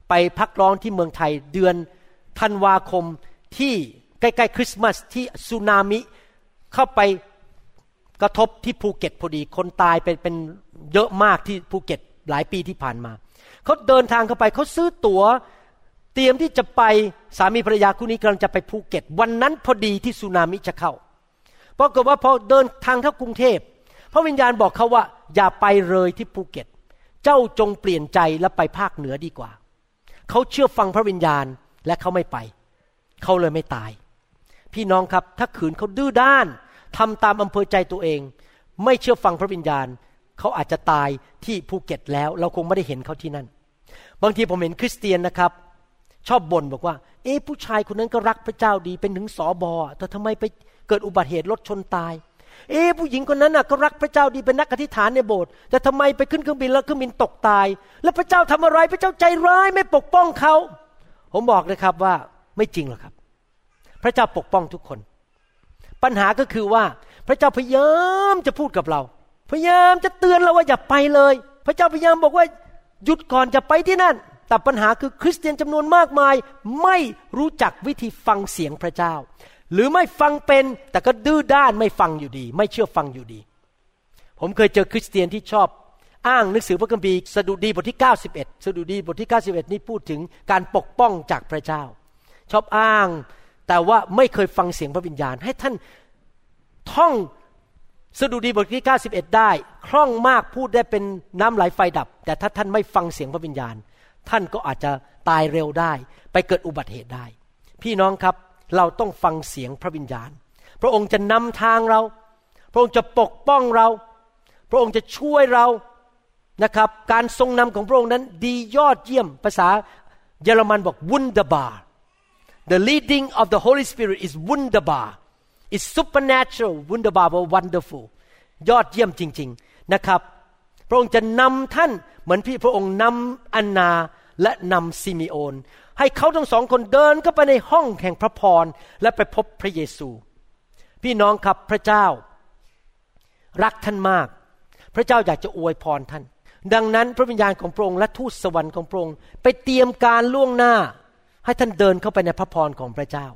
[SPEAKER 2] ไปพักร้อนที่เมืองไทยเดือนธันวาคมที่ใกล้ๆคริสต์มาสที่สึนามิเข้าไปกระทบที่ภูเก็ตพอดี คนตายเป็นเป็นเยอะมากที่ภูเก็ตหลายปีที่ผ่านมา เขาเดินทางเข้าไปเขาซื้อตั๋ว เตรียมที่จะไปสามีภรรยาคู่นี้กำลังจะไปภูเก็ต วันนั้นพอดีที่สึนามิจะเข้าปรากฏว่าพอเดินทางเข้ากรุงเทพพระวิญญาณบอกเขาว่าอย่าไปเลยที่ภูเก็ต เจ้าจงเปลี่ยนใจและไปภาคเหนือดีกว่า เขาเชื่อฟังพระวิญญาณและเขาไม่ไป เขาเลยไม่ตาย พี่น้องครับถ้าขืนเขาดื้อด้านทำตามอำเภอใจตัวเอง ไม่เชื่อฟังพระวิญญาณ เขาอาจจะตายที่ภูเก็ตแล้ว เราคงไม่ได้เห็นเขาที่นั่น บางทีผมเห็นคริสเตียนนะครับ ชอบบ่นบอกว่า เอ๊ะผู้ชายคนนั้นก็รักพระเจ้าดีเป็นถึงสอบอแต่ทำไมไปเกิดอุบัติเหตุรถชนตาย เอ๊ผู้หญิงคนนั้นน่ะก็รักพระเจ้าดีเป็นนักอธิษฐานในโบสถ์แต่ทำไมไปขึ้นเครื่องบินแล้วเครื่องบินตกตาย แล้วพระเจ้าทำอะไรพระเจ้าใจร้ายไม่ปกป้องเขาผมบอกเลยครับว่าไม่จริงหรอกครับ พระเจ้าปกป้องทุกคน ปัญหาก็คือว่าพระเจ้าพยายามจะพูดกับเรา พยายามจะเตือนเราว่าอย่าไปเลย พระเจ้าพยายามบอกว่าหยุดก่อนจะไปที่นั่นแต่ปัญหาคือคริสเตียนจำนวนมากมาย ไม่รู้จักวิธีฟังเสียงพระเจ้า หรือไม่ฟังเป็น แต่ก็ดื้อด้านไม่ฟังอยู่ดี ไม่เชื่อฟังอยู่ดี ผมเคยเจอคริสเตียนที่ชอบอ้างหนังสือพระคัมภีร์สดุดีบทที่ 91 สดุดีบทที่ 91 นี้พูดถึงการปกป้องจากพระเจ้า ชอบอ้าง แต่ว่าไม่เคยฟังเสียงพระวิญญาณ ให้ท่านท่องสดุดีบทที่ 91 ได้คล่องมากพูดได้เป็นน้ำไหลไฟดับ แต่ถ้าท่านไม่ฟังเสียงพระวิญญาณ ท่านก็อาจจะตายเร็วได้ ไปเกิดอุบัติเหตุได้ พี่น้องครับ เราต้องฟังเสียงพระวิญญาณ พระองค์จะนำทางเรา พระองค์จะปกป้องเรา พระองค์จะช่วยเรานะครับ การทรงนำของพระองค์นั้นดียอดเยี่ยมภาษาเยอรมันบอก wunderbar the leading of the Holy Spirit is wunderbar is supernatural wunderbar or wonderful ยอดเยี่ยมจริง ๆนะครับ พระองค์จะนำท่านเหมือนพี่พระองค์นำอันนาและนำซิมิโอน ให้เขาทั้งสองคนเดินเข้าไปในห้องแห่งพระพรและไปพบพระเยซู พี่น้องครับพระเจ้า รักท่านมาก พระเจ้าอยากจะอวยพรท่าน ดังนั้นพระวิญญาณของพระองค์และทูตสวรรค์ของพระองค์ไปเตรียมการล่วงหน้า ให้ท่านเดินเข้าไปในพระพรของพระเจ้า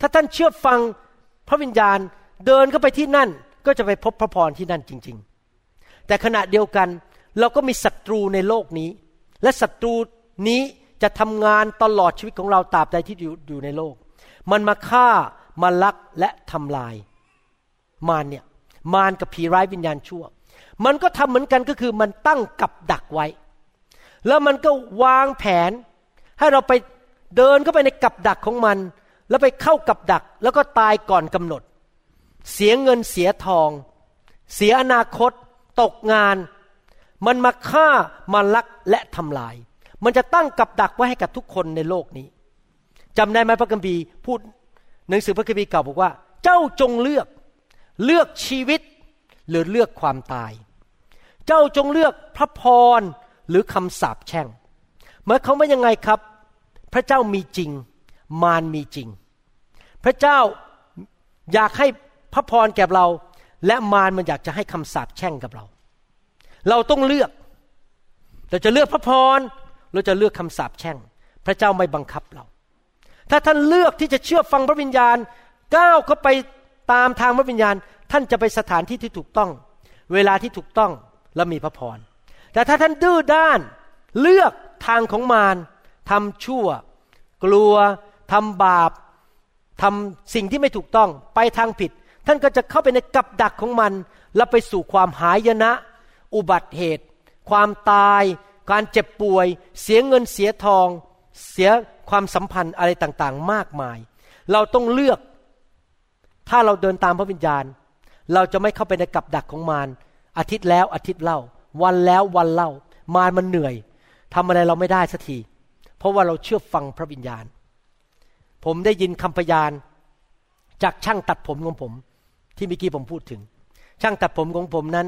[SPEAKER 2] ถ้าท่านเชื่อฟังพระวิญญาณเดินเข้าไปที่นั่นก็จะไปพบพระพรที่นั่นจริง ๆ แต่ขณะเดียวกันเราก็มีศัตรูในโลกนี้ และศัตรูนี้ จะทำงานตลอดชีวิตของเราตราบใดที่อยู่ในโลก มันมาฆ่ามาลักและทำลาย มารเนี่ยมารกับผีร้ายวิญญาณชั่ว มันก็ทำเหมือนกันก็คือมันตั้งกับดักไว้ แล้วมันก็วางแผน ให้เราไปเดินเข้าไปในกับดักของมัน แล้วไปเข้ากับดัก แล้วก็ตายก่อนกำหนด เสียเงินเสียทอง เสียอนาคต ตกงาน มันมาฆ่ามาลักและทำลาย มันจะตั้งกับดักไว้ให้กับทุกคนในโลกนี้จำได้ไหมพระคัมภีร์พูดหนังสือพระคัมภีร์เก่าบอกว่า เจ้าจงเลือกเลือกชีวิตหรือเลือกความตาย เจ้าจงเลือกพระพรหรือคำสาปแช่งเมื่อเขาว่ายังไงครับ พระเจ้ามีจริง มารมีจริง พระเจ้าอยากให้พระพรแก่เรา และมารมันอยากจะให้คำสาปแช่งกับเรา เราต้องเลือก เราจะเลือกพระพร เราจะเลือกคำสาปแช่ง พระเจ้าไม่บังคับเรา ถ้าท่านเลือกที่จะเชื่อฟังพระวิญญาณ ก้าวเข้าไปตามทางพระวิญญาณ ท่านจะไปสถานที่ที่ถูกต้อง เวลาที่ถูกต้องและมีพระพร แต่ถ้าท่านดื้อด้านเลือกทางของมารทำชั่ว กลัวทำบาปทำสิ่งที่ไม่ถูกต้องไปทางผิด ท่านก็จะเข้าไปในกับดักของมัน แล้วไปสู่ความหายนะ อุบัติเหตุ ความตาย การเจ็บป่วย เสียเงินเสียทอง เสียความสัมพันธ์อะไรต่างๆ มากมาย เราต้องเลือก ถ้าเราเดินตามพระวิญญาณ เราจะไม่เข้าไปในกับดักของมารอาทิตย์แล้วอาทิตย์เล่า วันแล้ววันเล่ามารมันเหนื่อยทำอะไรเราไม่ได้สักทีเพราะว่าเราเชื่อฟังพระวิญญาณ ผมได้ยินคำพยานจากช่างตัดผมของผม ที่เมื่อกี้ผมพูดถึง ช่างตัดผมของผมนั้น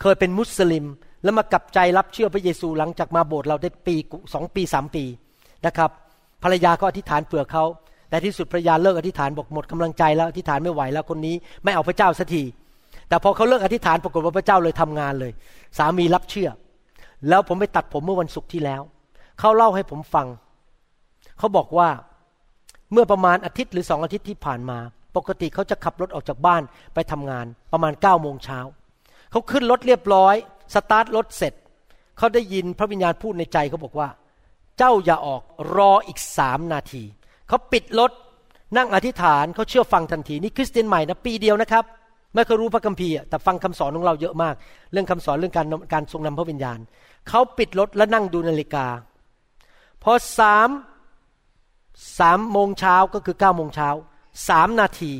[SPEAKER 2] เคยเป็นมุสลิม แล้วมากลับใจรับเชื่อพระเยซูหลังจากมาโบสถ์เราได้ปีสองปีสามปีนะครับภรรยาก็อธิษฐานเผื่อเขาแต่ที่สุดภรรยาเลิกอธิษฐานบอกหมดกำลังใจแล้วอธิษฐานไม่ไหวแล้วคนนี้ไม่เอาพระเจ้าสักทีแต่พอเขาเลิกอธิษฐานปรากฏว่าพระเจ้าเลยทำงานเลย สามีรับเชื่อ แล้วผมไปตัดผมเมื่อวันศุกร์ที่แล้วเขาเล่าให้ผมฟังเขาบอกว่าเมื่อประมาณอาทิตย์หรือสองอาทิตย์ที่ผ่านมา ปกติเขาจะขับรถออกจากบ้านไปทำงานประมาณเก้าโมงเช้าเขาขึ้นรถเรียบร้อย สตาร์ทรถเสร็จเขาได้ยินพระวิญญาณพูดในใจเขาบอกว่า เจ้าอย่าออกรออีกสามนาทีเขาปิดรถนั่งอธิษฐานเขาเชื่อฟังทันทีนี่คริสเตียนใหม่นะปีเดียวนะครับไม่เคยรู้พระคัมภีร์แต่ฟังคำสอนของเราเยอะมาก เรื่องคำสอนเรื่องการการทรงนำพระวิญญาณเขาปิดรถแล้วนั่งดูนาฬิกา พอสามสามโมงเช้าก็คือเก้าโมงเช้าสามนาที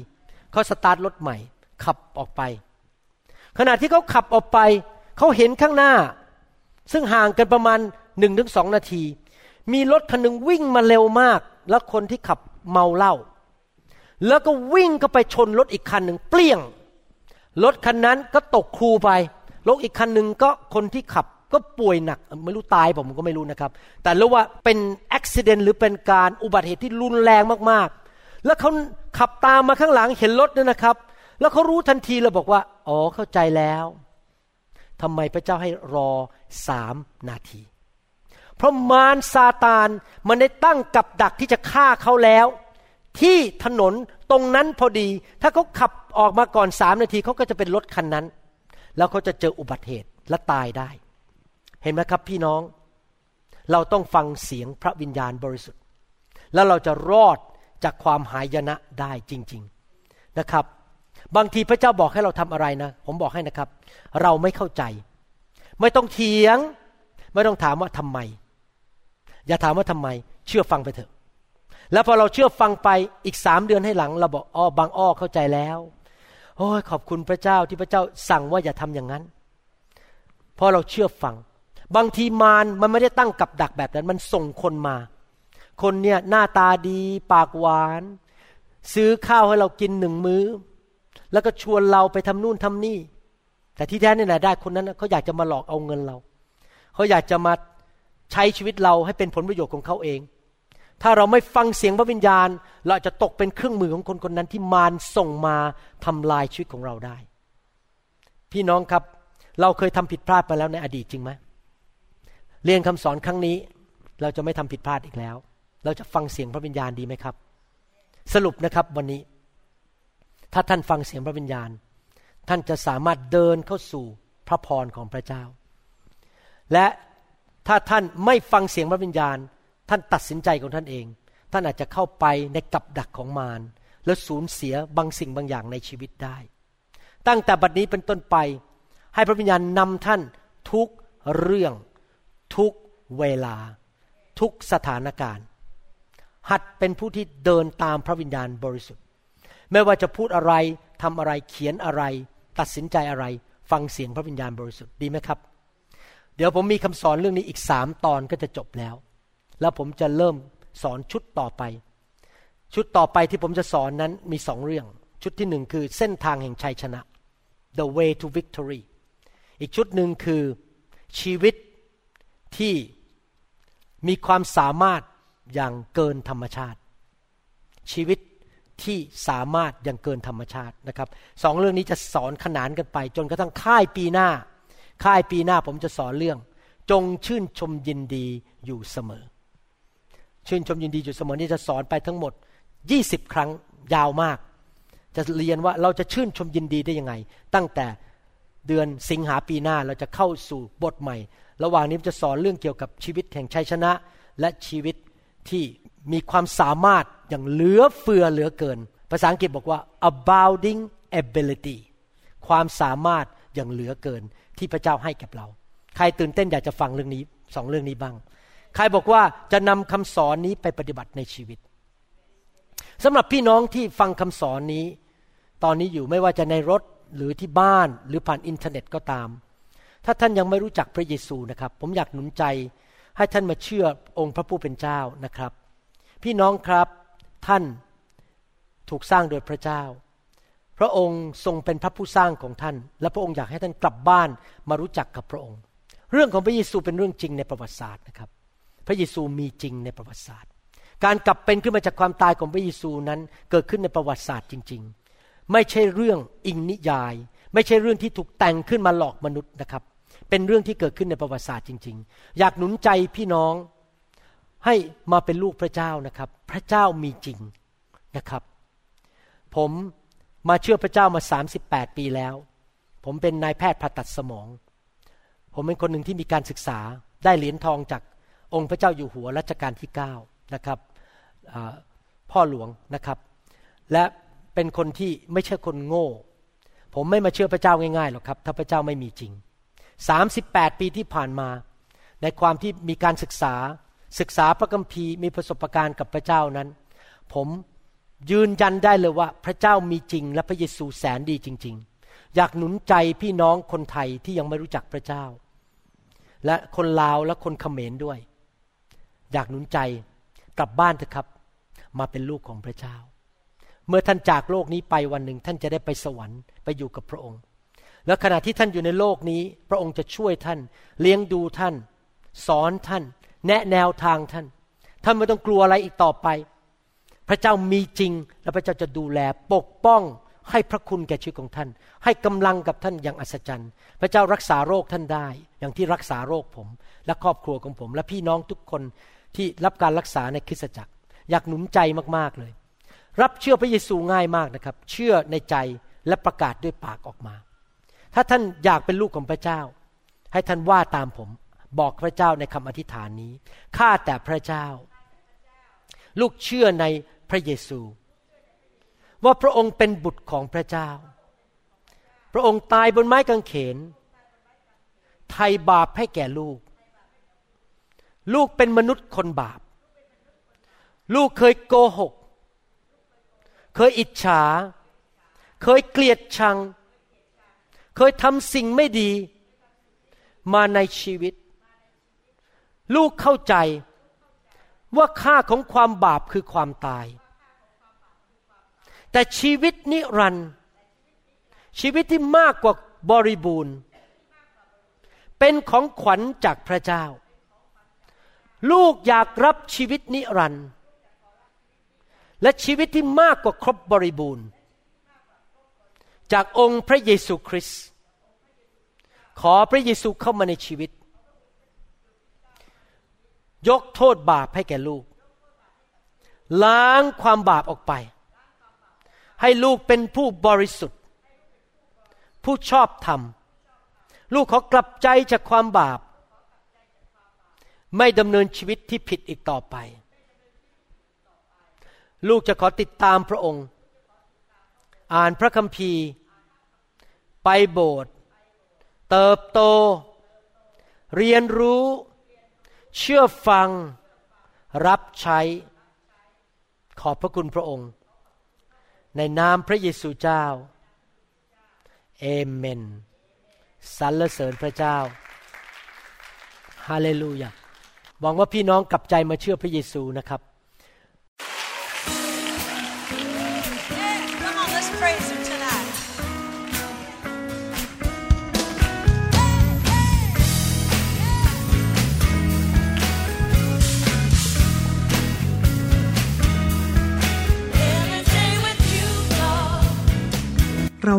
[SPEAKER 2] เขาสตาร์ทรถใหม่ ขับออกไป ขณะที่เขาขับออกไป เขาเห็นข้างหน้า ซึ่งห่างกันประมาณหนึ่งถึงสองนาที มีรถคันหนึ่งวิ่งมาเร็วมาก แล้วคนที่ขับเมาเหล้าแล้วก็วิ่งเข้าไปชนรถอีกคันหนึ่งเปลี่ยงรถคันนั้นก็ตกครูไปรถอีกคันหนึ่งก็คนที่ขับก็ป่วยหนักไม่รู้ตายผมก็ไม่รู้นะครับ แต่รู้ว่าเป็นอุบิเหตุหรือเป็นการอุบัติเหตุที่รุนแรงมากๆ แล้วเขาขับตามมาข้างหลังเห็นรถเนี่ยนะครับ แล้วเขารู้ทันทีเลยบอกว่า อ๋อเข้าใจแล้ว ทำไมพระเจ้าให้รอสามนาที เพราะมารซาตานมันได้ตั้งกับดักที่จะฆ่าเขาแล้ว ที่ถนนตรงนั้นพอดี ถ้าเขาขับออกมาก่อนสามนาทีเขาก็จะเป็นรถคันนั้น แล้วเขาจะเจออุบัติเหตุและตายได้ เห็นไหมครับพี่น้อง เราต้องฟังเสียงพระวิญญาณบริสุทธิ์ แล้วเราจะรอดจากความหายนะได้จริง ๆนะครับ บางทีพระเจ้าบอกให้เราทำอะไรนะ ผมบอกให้นะครับ เราไม่เข้าใจ ไม่ต้องเถียง ไม่ต้องถามว่าทำไม อย่าถามว่าทำไม เชื่อฟังไปเถอะ แล้วพอเราเชื่อฟังไปอีกสามเดือนให้หลัง เราบอกอ๋อบางอ้อเข้าใจแล้ว โอ้ยขอบคุณพระเจ้าที่พระเจ้าสั่งว่าอย่าทำอย่างนั้นเพราะเราเชื่อฟัง บางทีมารมันไม่ได้ตั้งกับดักแบบนั้น มันส่งคนมา คนเนี่ยหน้าตาดี ปากหวาน ซื้อข้าวให้เรากินหนึ่งมือ้อ แล้วก็ชวนเราไปทำนู่นทำนี่ แต่ที่แท้เนี่ยนะได้คนนั้นเขาอยากจะมาหลอกเอาเงินเรา เขาอยากจะมาใช้ชีวิตเราให้เป็นผลประโยชน์ของเขาเอง ถ้าเราไม่ฟังเสียงพระวิญญาณ เราจะตกเป็นเครื่องมือของคนคนนั้นที่มารส่งมาทำลายชีวิตของเราได้ พี่น้องครับ เราเคยทำผิดพลาดไปแล้วในอดีตจริงไหมเรียนคำสอนครั้งนี้ เราจะไม่ทำผิดพลาดอีกแล้ว เราจะฟังเสียงพระวิญญาณดีไหมครับ สรุปนะครับวันนี้ ถ้าท่านฟังเสียงพระวิญญาณ ท่านจะสามารถเดินเข้าสู่พระพรของพระเจ้า และถ้าท่านไม่ฟังเสียงพระวิญญาณ ท่านตัดสินใจของท่านเอง ท่านอาจจะเข้าไปในกับดักของมารแล้วสูญเสียบางสิ่งบางอย่างในชีวิตได้ ตั้งแต่บัดนี้เป็นต้นไป ให้พระวิญญาณนำท่านทุกเรื่อง ทุกเวลา ทุกสถานการณ์ หัดเป็นผู้ที่เดินตามพระวิญญาณบริสุทธิ์ ไม่ว่าจะพูดอะไรทำอะไรเขียนอะไร ตัดสินใจอะไร ฟังเสียงพระวิญญาณบริสุทธิ์ดีไหมครับ เดี๋ยวผมมีคำสอนเรื่องนี้อีกสามตอนก็จะจบแล้ว แล้วผมจะเริ่มสอนชุดต่อไป ชุดต่อไปที่ผมจะสอนนั้นมีสองเรื่อง ชุดที่หนึ่งคือเส้นทางแห่งชัยชนะ the way to victory อีกชุดหนึ่งคือชีวิตที่มีความสามารถอย่างเกินธรรมชาติ ชีวิต ที่สามารถย่างเกินธรรมชาตินะครับสองเรื่องนี้จะสอนขนานกันไป จนกระทั่งค่ายปีหน้า ค่ายปีหน้าผมจะสอนเรื่อง จงชื่นชมยินดีอยู่เสมอ ชื่นชมยินดีอยู่เสมอนี่จะสอนไปทั้งหมด 20 ครั้งยาวมาก จะเรียนว่าเราจะชื่นชมยินดีได้ยังไง ตั้งแต่เดือนสิงหาปีหน้าเราจะเข้าสู่บทใหม่ ระหว่างนี้จะสอนเรื่องเกี่ยวกับชีวิตแห่งชัยชนะ และชีวิตที่ มีความสามารถอย่างเหลือเฟือเหลือเกิน ภาษาอังกฤษบอกว่า abounding ability ความสามารถอย่างเหลือเกินที่พระเจ้าให้แก่เรา ใครตื่นเต้นอยากจะฟังเรื่องนี้สองเรื่องนี้บ้าง ใครบอกว่าจะนำคำสอนนี้ไปปฏิบัติในชีวิตสำหรับพี่น้องที่ฟังคำสอนนี้ ตอนนี้อยู่ไม่ว่าจะในรถหรือที่บ้านหรือผ่านอินเทอร์เน็ตก็ตาม ถ้าท่านยังไม่รู้จักพระเยซูนะครับ ผมอยากหนุนใจให้ท่านมาเชื่อองค์พระผู้เป็นเจ้านะครับ พี่น้องครับท่านถูกสร้างโดยพระเจ้า พระองค์ทรงเป็นพระผู้สร้างของท่าน และพระองค์อยากให้ท่านกลับบ้านมารู้จักกับพระองค์ เรื่องของพระเยซูเป็นเรื่องจริงในประวัติศาสตร์นะครับ พระเยซูมีจริงในประวัติศาสตร์ การกลับเป็นขึ้นมาจากความตายของพระเยซูนั้นเกิดขึ้นในประวัติศาสตร์จริง ๆ ไม่ใช่เรื่องอิงนิยาย ไม่ใช่เรื่องที่ถูกแต่งขึ้นมาหลอกมนุษย์นะครับ เป็นเรื่องที่เกิดขึ้นในประวัติศาสตร์จริง ๆ อยากหนุนใจพี่น้อง ให้มาเป็นลูกพระเจ้านะครับ พระเจ้ามีจริงนะครับ ผมมาเชื่อพระเจ้ามา 38 ปีแล้ว ผมเป็นนายแพทย์ผ่าตัดสมอง ผมเป็นคนหนึ่งที่มีการศึกษาได้เหรียญทองจากองค์พระเจ้าอยู่หัวรัชกาลที่ 9 นะครับพ่อหลวงนะครับ และเป็นคนที่ไม่ใช่คนโง่ ผมไม่มาเชื่อพระเจ้าง่ายๆหรอกครับ ถ้าพระเจ้าไม่มีจริง 38 ปีที่ผ่านมา ในความที่มีการศึกษา ศึกษาพระคัมภีร์มีประสบการณ์กับพระเจ้านั้น ผมยืนยันได้เลยว่าพระเจ้ามีจริง และพระเยซูแสนดีจริง ๆ อยากหนุนใจพี่น้องคนไทยที่ยังไม่รู้จักพระเจ้า และคนลาวและคนเขมรด้วย อยากหนุนใจกลับบ้านเถอะครับ มาเป็นลูกของพระเจ้า เมื่อท่านจากโลกนี้ไปวันหนึ่งท่านจะได้ไปสวรรค์ไปอยู่กับพระองค์ แล้วขณะที่ท่านอยู่ในโลกนี้ พระองค์จะช่วยท่าน เลี้ยงดูท่าน สอนท่าน แนะแนวทางท่าน ท่านไม่ต้องกลัวอะไรอีกต่อไป พระเจ้ามีจริง และพระเจ้าจะดูแลปกป้องให้พระคุณแก่ชีวิตของท่าน ให้กำลังกับท่านอย่างอัศจรรย์ พระเจ้ารักษาโรคท่านได้ อย่างที่รักษาโรคผม และครอบครัวของผม และพี่น้องทุกคนที่รับการรักษาในคริสตจักร อยากหนุนใจมากๆเลย รับเชื่อพระเยซูง่ายมากนะครับ เชื่อในใจและประกาศด้วยปากออกมา ถ้าท่านอยากเป็นลูกของพระเจ้า ให้ท่านว่าตามผม บอกพระเจ้าในคำอธิษฐานนี้ ข้าแต่พระเจ้า ลูกเชื่อในพระเยซู ว่าพระองค์เป็นบุตรของพระเจ้า พระองค์ตายบนไม้กางเขนไทยบาปให้แก่ลูก ลูกเป็นมนุษย์คนบาป ลูกเคยโกหก เคยอิจฉา เคยเกลียดชัง เคยทำสิ่งไม่ดีมาในชีวิต ลูกเข้าใจว่าค่าของความบาปคือความตาย แต่ชีวิตนิรันดร์ชีวิตที่มากกว่าบริบูรณ์ เป็นของขวัญจากพระเจ้า ลูกอยากรับชีวิตนิรันดร์และชีวิตที่มากกว่าครบบริบูรณ์ จากองค์พระเยซูคริสต์ขอพระเยซูเข้ามาในชีวิต ยกโทษบาปให้แก่ลูก ล้างความบาปออกไป ให้ลูกเป็นผู้บริสุทธิ์ ผู้ชอบธรรม ลูกขอกลับใจจากความบาป ไม่ดำเนินชีวิตที่ผิดอีกต่อไป ลูกจะขอติดตามพระองค์ อ่านพระคัมภีร์ ไปโบสถ์เติบโต เรียนรู้ เชื่อฟังรับใช้ ขอบพระคุณพระองค์ ในนามพระเยซูเจ้า เอเมนสรรเสริญพระเจ้า ฮาเลลูยาหวังว่าพี่น้องกลับใจมาเชื่อพระเยซูนะครับ
[SPEAKER 3] Come on, let's praise him tonight.